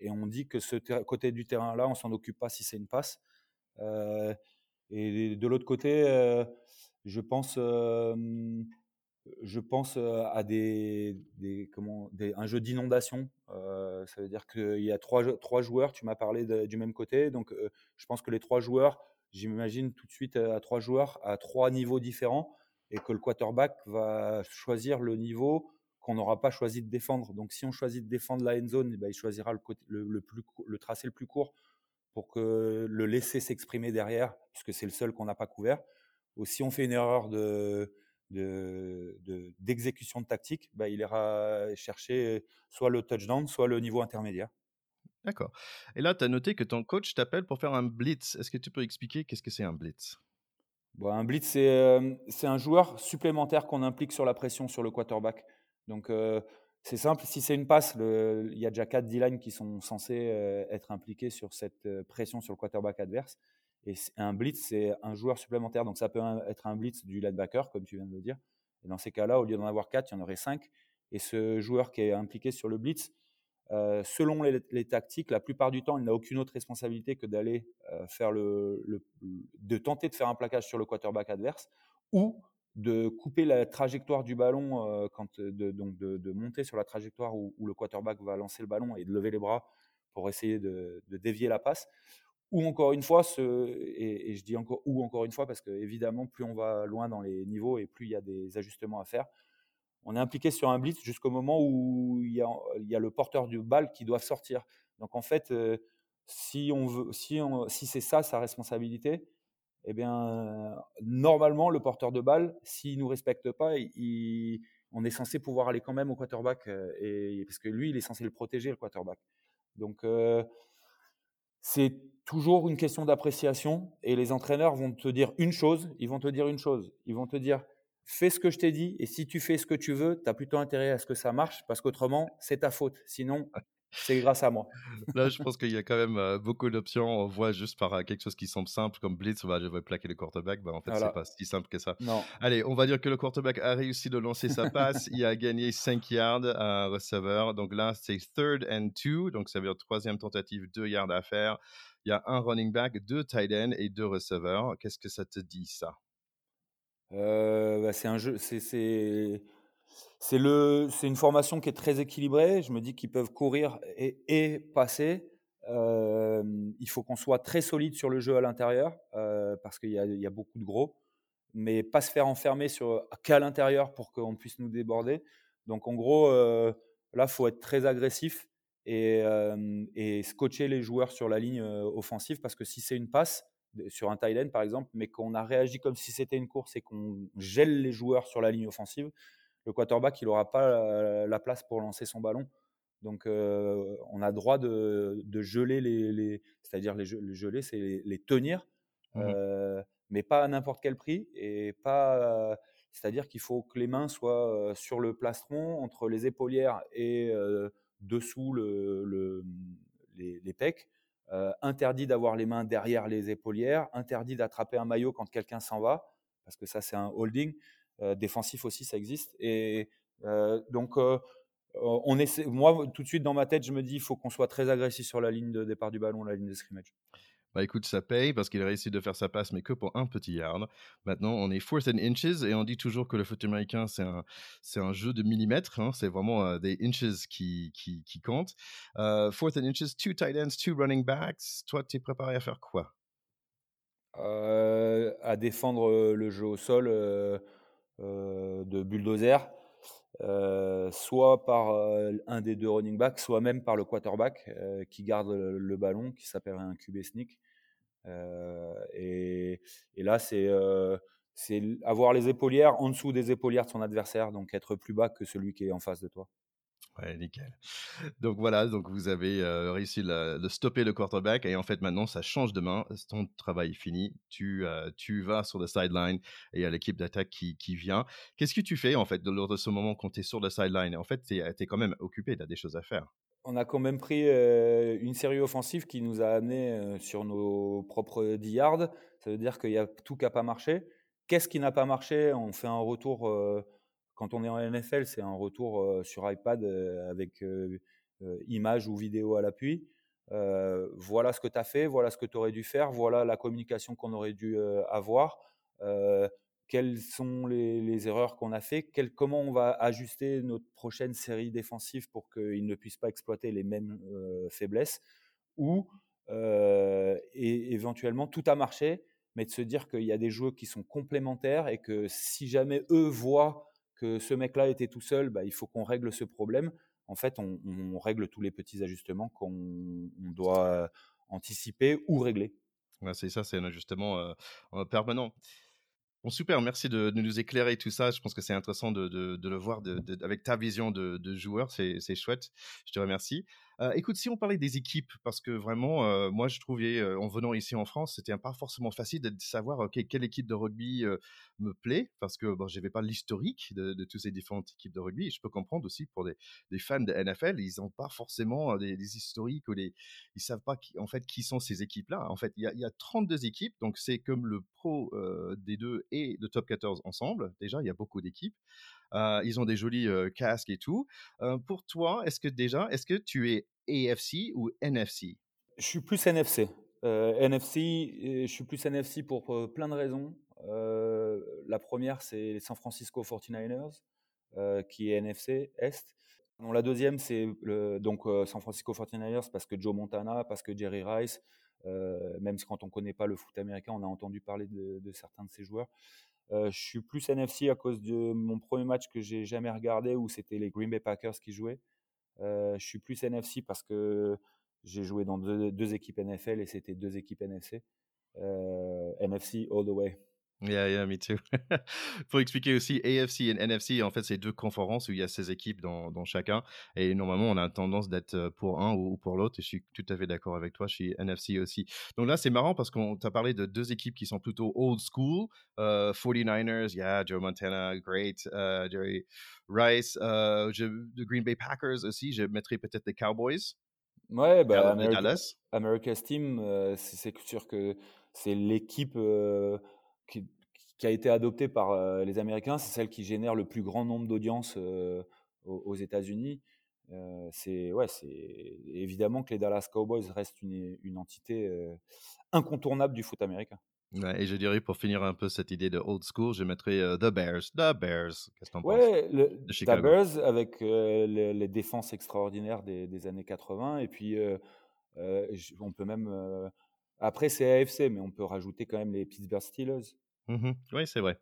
et on dit que ce côté du terrain-là, on s'en occupe pas si c'est une passe. et de l'autre côté, je pense, je pense à des, comment, un jeu d'inondation. ça veut dire qu'il y a trois, trois joueurs, tu m'as parlé du même côté, donc je pense que les trois joueurs, j'imagine tout de suite à trois joueurs à trois niveaux différents et que le quarterback va choisir le niveau qu'on n'aura pas choisi de défendre. Donc si on choisit de défendre la end zone, eh ben, il choisira le, le tracé le plus court pour que le laisser s'exprimer derrière, puisque c'est le seul qu'on n'a pas couvert. Ou si on fait une erreur de, d'exécution de, tactique, bah, il ira chercher soit le touchdown, soit le niveau intermédiaire. D'accord. Et là, tu as noté que ton coach t'appelle pour faire un blitz. Est-ce que tu peux expliquer qu'est-ce que c'est un blitz? Bon, Un blitz, c'est un joueur supplémentaire qu'on implique sur la pression sur le quarterback. Donc, c'est simple, si c'est une passe, il y a déjà quatre D-line qui sont censés être impliqués sur cette pression sur le quarterback adverse. Et un blitz, c'est un joueur supplémentaire. Donc, ça peut être un blitz du linebacker, comme tu viens de le dire. Dans ces cas-là, au lieu d'en avoir quatre, il y en aurait cinq. Et ce joueur qui est impliqué sur le blitz, selon les, tactiques, la plupart du temps, il n'a aucune autre responsabilité que d'aller faire le, de tenter de faire un plaquage sur le quarterback adverse ou de couper la trajectoire du ballon, euh, quand, euh, de, donc de, monter sur la trajectoire où, le quarterback va lancer le ballon et de lever les bras pour essayer de, dévier la passe. Ou encore une fois, et, je dis encore ou encore une fois parce que évidemment, plus on va loin dans les niveaux et plus il y a des ajustements à faire. On est impliqué sur un blitz jusqu'au moment où il y, a, le porteur du balle qui doit sortir. Donc en fait, euh, si on veut, si, c'est ça sa responsabilité, eh bien, normalement, le porteur de balle, s'il nous respecte pas, on est censé pouvoir aller quand même au quarterback, euh, parce que lui, il est censé le protéger, le quarterback. Donc, euh, c'est toujours une question d'appréciation, et les entraîneurs vont te dire une chose, ils vont te dire une chose, ils vont te dire, fais ce que je t'ai dit, et si tu fais ce que tu veux, tu as plutôt intérêt à ce que ça marche, parce qu'autrement, c'est ta faute. Sinon, c'est grâce à moi. Là, je pense qu'il y a quand même beaucoup d'options. On voit juste par quelque chose qui semble simple, comme Blitz, bah, je vais plaquer le quarterback. Bah, en fait, c'est pas si simple que ça. Non. Allez, on va dire que le quarterback a réussi de lancer sa passe. il a gagné 5 yards à un receveur. Donc là, c'est third and two. Donc ça veut dire troisième tentative, 2 yards à faire. Il y a un running back, deux tight ends et deux receveurs. Qu'est-ce que ça te dit, ça? Euh, bah, C'est un jeu. C'est c'est le, c'est une formation qui est très équilibrée. Je me dis qu'ils peuvent courir et, passer. Euh, il faut qu'on soit très solide sur le jeu à l'intérieur euh, parce qu'il y, y, a beaucoup de gros, mais pas se faire enfermer sur qu'à l'intérieur pour qu'on puisse nous déborder. Donc en gros, euh, là, faut être très agressif et, euh, et scotcher les joueurs sur la ligne offensive parce que si c'est une passe sur un tight par exemple, mais qu'on a réagi comme si c'était une course et qu'on gèle les joueurs sur la ligne offensive, le quarterback, il n'aura pas la, place pour lancer son ballon. Donc, euh, on a droit de, geler les, c'est-à-dire les, geler, c'est les, tenir, mmh euh, mais pas à n'importe quel prix et pas, c'est-à-dire qu'il faut que les mains soient sur le plastron entre les épaulières et dessous le, les, les, pecs. interdit d'avoir les mains derrière les épaulières, interdit d'attraper un maillot quand quelqu'un s'en va, parce que ça c'est un holding. Euh, défensif aussi, ça existe. Et euh, donc, euh, on essaie, moi, tout de suite dans ma tête, je me dis, il faut qu'on soit très agressif sur la ligne de départ du ballon, la ligne de scrimmage. Bah écoute, ça paye parce qu'il a réussi de faire sa passe, mais que pour un petit yard. Maintenant, on est fourth and inches et on dit toujours que le foot américain, c'est un, c'est un jeu de millimètres. Hein, c'est vraiment des inches qui, qui, qui comptent. fourth and inches, two tight ends, two running backs. Toi, tu es préparé à faire quoi? À défendre le jeu au sol de bulldozer, euh, soit par euh, un des deux running backs, soit même par le quarterback qui garde le, ballon, qui s'appelle un QB sneak. Et, et, là, c'est c'est avoir les épaulières en dessous des épaulières de son adversaire, donc être plus bas que celui qui est en face de toi. Ouais, nickel. Donc voilà, donc vous avez réussi de stopper le quarterback et en fait maintenant ça change de main. Ton travail est fini. Tu, tu vas sur le sideline et il y a l'équipe d'attaque qui, qui, vient. Qu'est-ce que tu fais en fait lors de ce moment quand tu es sur le sideline? En fait, tu es, quand même occupé, tu as des choses à faire. On a quand même pris une série offensive qui nous a amené sur nos propres 10 yards. Ça veut dire qu'il y a tout qui n'a pas marché. Qu'est-ce qui n'a pas marché? On fait un retour quand on est en NFL, c'est un retour sur iPad avec image ou vidéo à l'appui. voilà ce que tu as fait, voilà ce que tu aurais dû faire, voilà la communication qu'on aurait dû, avoir, quelles sont les erreurs qu'on a fait, comment on va ajuster notre prochaine série défensive pour qu'ils ne puissent pas exploiter les mêmes, faiblesses ou, et éventuellement tout a marché, mais de se dire qu'il y a des joueurs qui sont complémentaires et que si jamais eux voient que ce mec-là était tout seul, bah, il faut qu'on règle ce problème. En fait, on, règle tous les petits ajustements qu'on on doit anticiper ou régler. C'est ça, c'est un ajustement euh, euh, permanent. Bon, super, merci de, nous éclairer tout ça. Je pense que c'est intéressant de, le voir avec ta vision de, joueur. C'est chouette. Je te remercie. Euh, écoute, si on parlait des équipes, parce que vraiment, euh, moi, je trouvais, euh, en venant ici en France, c'était pas forcément facile de savoir quelle équipe de rugby me plaît, parce que bon, je n'avais pas l'historique de, toutes ces différentes équipes de rugby. Je peux comprendre aussi pour des, fans de NFL, ils n'ont pas forcément des, historiques ou des, ils savent pas qui, en fait qui sont ces équipes-là. En fait, il y y a, 32 équipes, donc c'est comme le pro des deux et le top 14 ensemble. Déjà, il y a beaucoup d'équipes. Ils ont des jolis casques et tout. Pour toi, est-ce que déjà, est-ce que tu es AFC ou NFC Je suis plus NFC. NFC, je suis plus NFC pour plein de raisons. la première, c'est les San Francisco 49ers, qui est NFC Est. la deuxième, c'est donc San Francisco 49ers parce que Joe Montana, parce que Jerry Rice, même si quand on ne connaît pas le foot américain, on a entendu parler de certains de ces joueurs. Euh, je suis plus NFC à cause de mon premier match que j'ai jamais regardé où c'était les Green Bay Packers qui jouaient. Euh, je suis plus NFC parce que j'ai joué dans deux, équipes NFL et c'était deux équipes NFC. Euh, NFC all the way. Yeah, yeah, me too. Pour expliquer aussi, AFC et NFC, en fait, c'est deux conférences où il y a 16 équipes dans, dans chacun. Et normalement, on a tendance d'être euh, pour un ou pour l'autre. Et je suis tout à fait d'accord avec toi. Je suis NFC aussi. Donc là, c'est marrant parce qu'on t'a parlé de deux équipes qui sont plutôt old school. Euh, 49ers, yeah, Joe Montana, great. Uh, Jerry Rice, uh, je, the Green Bay Packers aussi. Je mettrais peut-être les Cowboys. Ouais, bah, America, Dallas. America's Team, euh, c'est sûr que c'est l'équipe qui, qui, a été adoptée par euh, les Américains, c'est celle qui génère le plus grand nombre d'audiences euh, aux, aux États-Unis. Euh, c'est ouais, c'est évidemment que les Dallas Cowboys restent une, une entité euh, incontournable du foot américain. Ouais, et je dirais pour finir un peu cette idée de old school, je mettrais The Bears. The Bears, qu'est-ce que ouais, penses? Le, The Bears avec les, les, défenses extraordinaires des, des, années 80 et puis on peut même après, c'est AFC, mais on peut rajouter quand même les Pittsburgh Steelers. Mmh oui, c'est vrai.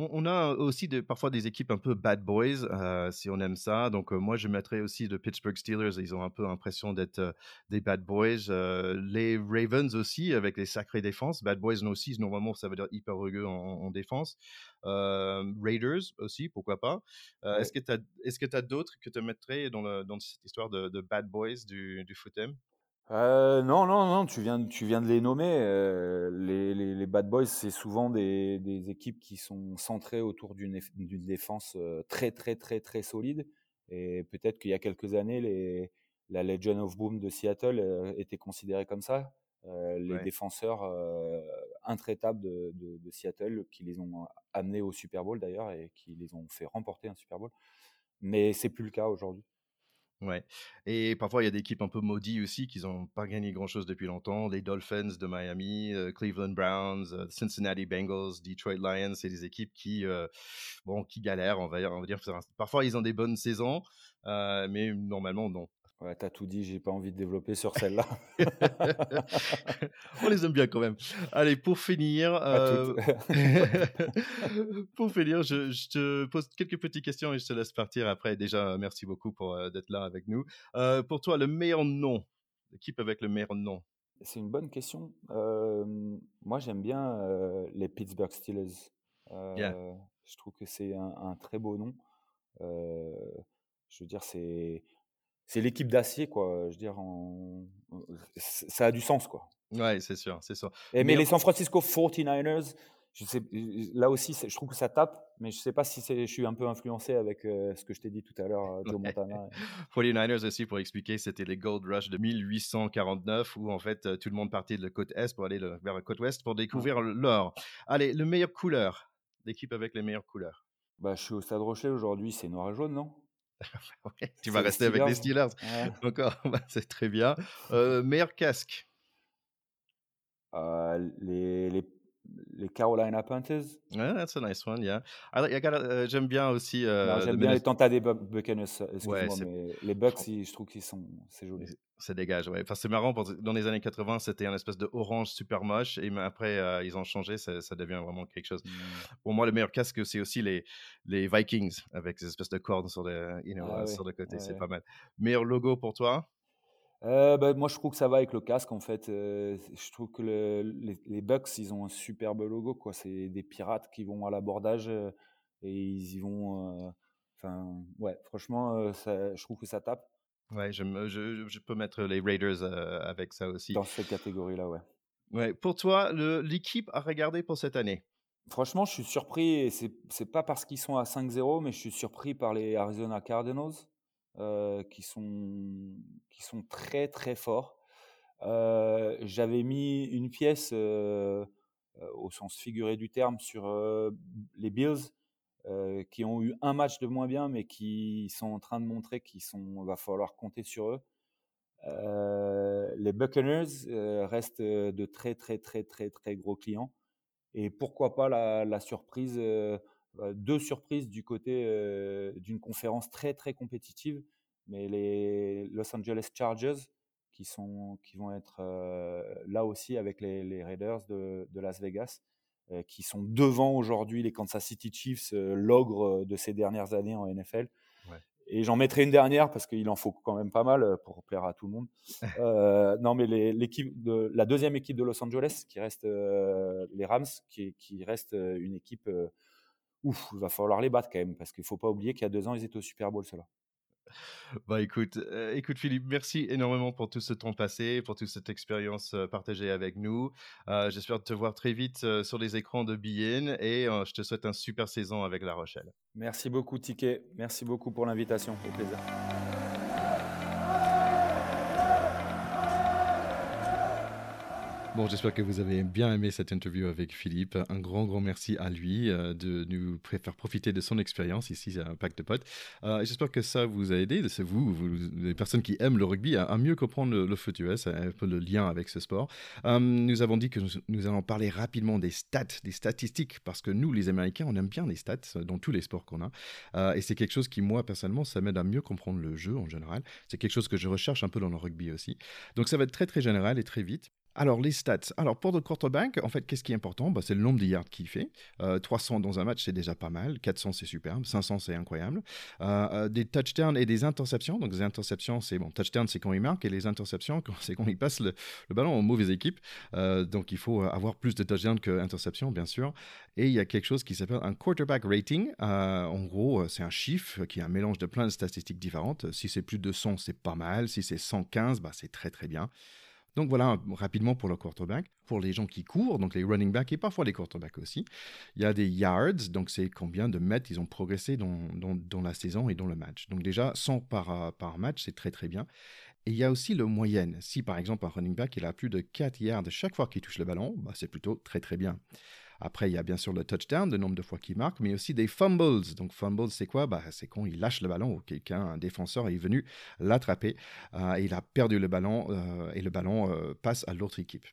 On, a aussi de, parfois des équipes un peu bad boys, euh, si on aime ça. Donc, euh, moi, je mettrais aussi les Pittsburgh Steelers. Ils ont un peu l'impression d'être euh, des bad boys. les Ravens aussi, avec les sacrées défenses. Bad boys aussi, normalement, ça veut dire hyper rugueux en, défense. Raiders aussi, pourquoi pas. Est-ce que tu as, d'autres que tu mettrais dans, dans cette histoire de, bad boys du, du footem euh, non, non, non, tu viens, tu viens de les nommer. Euh, les, les, les, Bad Boys, c'est souvent des, des, équipes qui sont centrées autour d'une défense euh, très, très, très, très solide. Et peut-être qu'il y a quelques années, les, la Legion of Boom de Seattle euh, était considérée comme ça. Euh, les ouais. défenseurs intraitables de, de, de, Seattle qui les ont amenés au Super Bowl d'ailleurs et qui les ont fait remporter un Super Bowl. Mais c'est plus le cas aujourd'hui. Ouais. Et parfois, il y a des équipes un peu maudites aussi qui n'ont pas gagné grand-chose depuis longtemps. Les Dolphins de Miami, euh, Cleveland Browns, euh, Cincinnati Bengals, Detroit Lions, c'est des équipes qui, euh, bon, qui galèrent, on va dire. On va dire. Parfois, ils ont des bonnes saisons, mais normalement, non. Ouais, t'as tout dit, j'ai pas envie de développer sur celle-là. (laughs) On les aime bien quand même. Allez, pour finir, euh... (laughs) pour finir, je, je, te pose quelques petites questions et je te laisse partir après. Déjà, merci beaucoup pour euh, d'être là avec nous. Euh, pour toi, le meilleur nom, l'équipe avec le meilleur nom? C'est une bonne question. Euh, moi, j'aime bien les Pittsburgh Steelers. Yeah. Je trouve que c'est un, un, très beau nom. je veux dire, c'est c'est l'équipe d'acier, quoi. Je veux dire, en... ça a du sens, quoi. Ouais, c'est sûr, c'est sûr. Et, mais, mais les San Francisco 49ers, je sais, là aussi, je trouve que ça tape, mais je sais pas si je suis un peu influencé avec euh, ce que je t'ai dit tout à l'heure, euh, Joe Montana. (laughs) 49ers aussi, pour expliquer, c'était les Gold Rush de 1849, où en fait, tout le monde partait de la côte Est pour aller vers la côte Ouest pour découvrir l'or. Allez, le meilleur couleur, l'équipe avec les meilleures couleurs. Bah, je suis au Stade Rocher aujourd'hui, c'est noir et jaune, non? (laughs) tu vas rester avec les Steelers. D'accord, (laughs) (laughs) bah, c'est très bien. Euh, meilleur casque? Euh, les, les, les, Carolina Panthers. Yeah, that's a nice one, yeah. I, I uh, j'aime bien aussi. Euh, j'aime bien les Tampa des Buccaneers, excuse-moi, mais les Bucks, je trouve qu'ils sont. C'est joli. Ça dégage, ouais. Enfin, c'est marrant, dans les années 80, c'était un espèce de orange super moche, et après, ils ont changé, ça, ça, devient vraiment quelque chose. Mmh. Pour moi, le meilleur casque, c'est aussi les, les Vikings, avec ces espèces de cordes sur, les, you know, ah sur le côté, c'est pas mal. Meilleur logo pour toi? Euh, bah, moi, je trouve que ça va avec le casque, en fait. Euh, je trouve que les, les, Bucks, ils ont un superbe logo, quoi. C'est des pirates qui vont à l'abordage euh, et ils y vont. Enfin, ouais, franchement, ça, je trouve que ça tape. Ouais, je, je, peux mettre les Raiders avec ça aussi. Dans cette catégorie-là, ouais. Ouais. Pour toi, l'équipe à regarder pour cette année? Franchement, je suis surpris, et c'est pas parce qu'ils sont à 5-0, mais je suis surpris par les Arizona Cardinals. Euh, qui, sont, qui sont très très forts. Euh, j'avais mis une pièce euh, au sens figuré du terme sur les Bills qui ont eu un match de moins bien, mais qui sont en train de montrer qu'il va falloir compter sur eux. les Buccaneers restent de très très très très très gros clients. Et pourquoi pas la, surprise deux surprises du côté d'une conférence très très compétitive, mais les Los Angeles Chargers qui, sont, qui vont être là aussi avec les, Raiders de, Las Vegas, qui sont devant aujourd'hui les Kansas City Chiefs, l'ogre de ces dernières années en NFL. Et j'en mettrai une dernière parce qu'il en faut quand même pas mal pour plaire à tout le monde. (laughs) non, mais l'équipe de la deuxième équipe de Los Angeles, qui reste les Rams, qui, qui reste une équipe ouf, il va falloir les battre quand même, parce qu'il ne faut pas oublier qu'il y a deux ans, ils étaient au Super Bowl, cela. Bah écoute, euh, écoute Philippe, merci énormément pour tout ce temps passé, pour toute cette expérience euh, partagée avec nous. Euh, j'espère te voir très vite sur les écrans de BN et je te souhaite un super saison avec La Rochelle. Merci beaucoup Ticket, merci beaucoup pour l'invitation, au plaisir. Bon, j'espère que vous avez bien aimé cette interview avec Philippe. Un grand, grand merci à lui euh, de nous faire profiter de son expérience ici à Pack de Potes. Euh, j'espère que ça vous a aidé, c'est vous, les personnes qui aiment le rugby, à, mieux comprendre le, foot US, un peu le lien avec ce sport. Euh, nous avons dit que nous, allons parler rapidement des stats, des statistiques, parce que nous, les Américains, on aime bien les stats dans tous les sports qu'on a. et c'est quelque chose qui, moi, personnellement, ça m'aide à mieux comprendre le jeu en général. C'est quelque chose que je recherche un peu dans le rugby aussi. Donc ça va être très, très général et très vite. Alors, les stats. Alors, pour le quarterback, en fait, qu'est-ce qui est important? Bah, C'est le nombre de yards qu'il fait. 300 euh, dans un match, c'est déjà pas mal. 400, c'est superbe. 500, c'est incroyable. Euh, euh, des touchdowns et des interceptions. Donc, des interceptions, c'est bon. Touchdown, c'est quand il marque. Et les interceptions, (laughs) c'est quand il passe le, ballon aux mauvaises équipes. donc, il faut avoir plus de touchdowns qu'interceptions, bien sûr. Et il y a quelque chose qui s'appelle un quarterback rating. en gros, c'est un chiffre qui est un mélange de plein de statistiques différentes. Si c'est plus de 100, c'est pas mal. Si c'est 115, bah, c'est très, très bien. Donc voilà, rapidement pour le quarterback. Pour les gens qui courent, donc les running backs et parfois les quarterbacks aussi, il y a des yards, donc c'est combien de mètres ils ont progressé dans, dans, la saison et dans le match. Donc déjà, 100 par, par match, c'est très très bien. Et il y a aussi le moyenne. Si par exemple un running back il a plus de 4 yards chaque fois qu'il touche le ballon, bah, c'est plutôt très très bien. Après, il y a bien sûr le touchdown, le nombre de fois qu'il marque, mais aussi des fumbles. Donc, fumbles, c'est quoi? Bah, C'est quand il lâche le ballon ou quelqu'un, un défenseur, est venu l'attraper euh, et il a perdu le ballon euh, et le ballon euh, passe à l'autre équipe.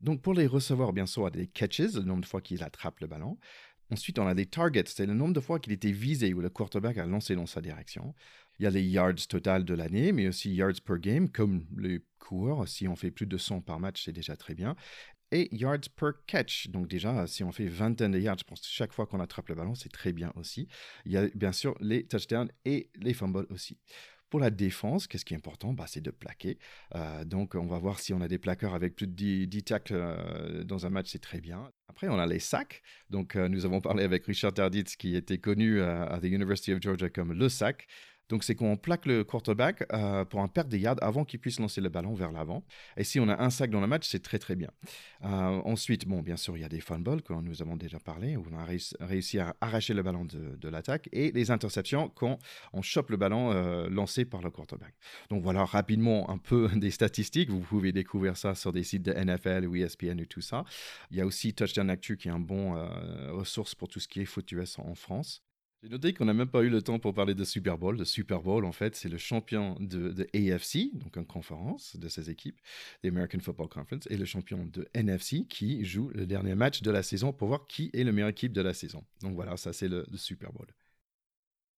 Donc, pour les receveurs, bien sûr, il y a des catches, le nombre de fois qu'il attrape le ballon. Ensuite, on a des targets, c'est le nombre de fois qu'il était visé ou le quarterback a lancé dans sa direction. Il y a les yards total de l'année, mais aussi yards per game, comme les coureurs. Si on fait plus de 100 par match, c'est déjà très bien yards per catch. Donc déjà, si on fait vingtaine de yards, je pense chaque fois qu'on attrape le ballon, c'est très bien aussi. Il y a bien sûr les touchdowns et les fumbles aussi. Pour la défense, qu'est-ce qui est important? Bah, C'est de plaquer. Euh, donc, on va voir si on a des plaqueurs avec plus de 10, 10 tacles euh, dans un match, c'est très bien. Après, on a les sacs. Donc, euh, nous avons parlé avec Richard Tarditz, qui était connu à the University of Georgia comme le sac. Donc, c'est qu'on plaque le quarterback euh, pour un perte des yards avant qu'il puisse lancer le ballon vers l'avant. Et si on a un sac dans le match, c'est très très bien. Euh, ensuite, bon, bien sûr, il y a des fumbles, comme nous avons déjà parlé, où on a réussi à arracher le ballon de, l'attaque, et les interceptions quand on chope le ballon euh, lancé par le quarterback. Donc voilà, rapidement, un peu (laughs) des statistiques. Vous pouvez découvrir ça sur des sites de NFL ou ESPN et tout ça. Il y a aussi Touchdown Actu qui est un bon ressource pour tout ce qui est foot US en France. J'ai noté qu'on n'a même pas eu le temps pour parler de Super Bowl. Le Super Bowl, en fait, c'est le champion de, AFC, donc une conférence de ces équipes, the American Football Conference, et le champion de NFC qui joue le dernier match de la saison pour voir qui est le meilleure équipe de la saison. Donc voilà, ça c'est le Super Bowl.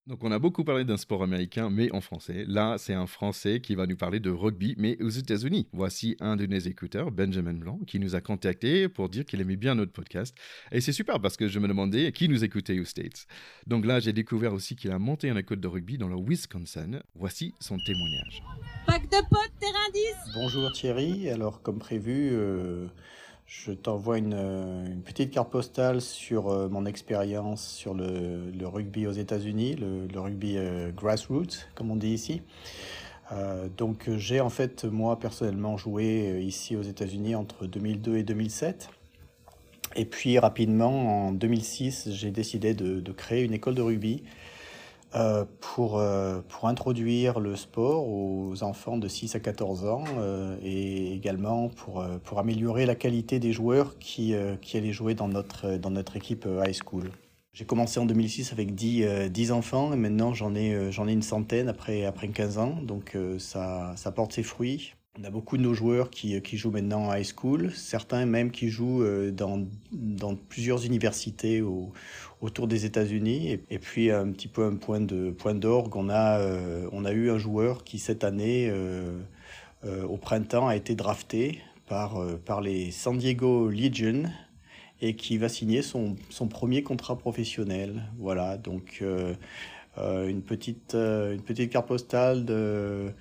Donc on a beaucoup parlé d'un sport américain, mais en français. Là, c'est un Français qui va nous parler de rugby, mais aux États-Unis. Voici un de nos écouteurs, Benjamin Blanc, qui nous a contacté pour dire qu'il aimait bien notre podcast. Et c'est super parce que je me demandais qui nous écoutait aux States. Donc là, j'ai découvert aussi qu'il a monté un école de rugby dans le Wisconsin. Voici son témoignage. Pack de potes, terrain 10 Bonjour Thierry. Alors, comme prévu, euh, je t'envoie euh, une, petite carte postale sur euh, mon expérience sur le, rugby aux États-Unis, le, rugby euh, grassroots, comme on dit ici. donc j'ai en fait moi personnellement joué ici aux États-Unis entre 2002 et 2007. Et puis rapidement en 2006 j'ai décidé de, créer une école de rugby euh, pour, euh, pour introduire le sport aux enfants de 6 à 14 ans euh, et également pour, pour améliorer la qualité des joueurs qui, qui allaient jouer dans notre, dans notre équipe high school. J'ai commencé en 2006 avec 10, 10 enfants et maintenant j'en ai, ai une centaine après, après 15 ans, donc ça, ça porte ses fruits. On a beaucoup de nos joueurs qui, qui, jouent maintenant en high school, certains même qui jouent dans, dans plusieurs universités au, autour des États-Unis. Et, puis un petit peu un point de point d'orgue, on a euh, on a eu un joueur qui cette année euh, euh, au printemps a été drafté par par les San Diego Legion et qui va signer son, son premier contrat professionnel. Voilà, donc une petite une petite carte postale de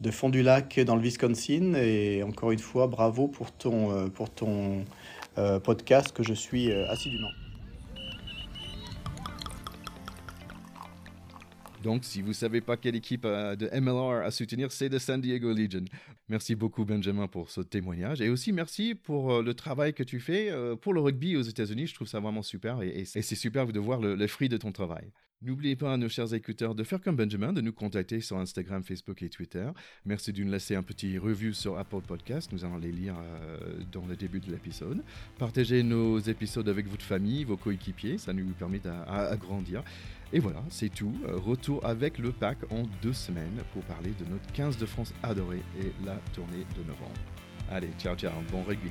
de fond du lac dans le Wisconsin et encore une fois bravo pour ton pour ton podcast que je suis assidûment. Donc, si vous ne savez pas quelle équipe euh, de MLR à soutenir, c'est de San Diego Legion. Merci beaucoup, Benjamin, pour ce témoignage. Et aussi, merci pour euh, le travail que tu fais euh, pour le rugby aux États-Unis. Je trouve ça vraiment super. Et, c'est super de voir le, fruit de ton travail. N'oubliez pas, nos chers écouteurs, de faire comme Benjamin, de nous contacter sur Instagram, Facebook et Twitter. Merci de nous laisser un petit review sur Apple Podcast. Nous allons les lire dans le début de l'épisode. Partagez nos épisodes avec votre famille, vos coéquipiers. Ça nous permet d'agrandir. Et voilà, c'est tout. Euh, retour avec le pack en deux semaines pour parler de notre 15 de France adoré et la tournée de novembre. Allez, ciao ciao, bon rugby.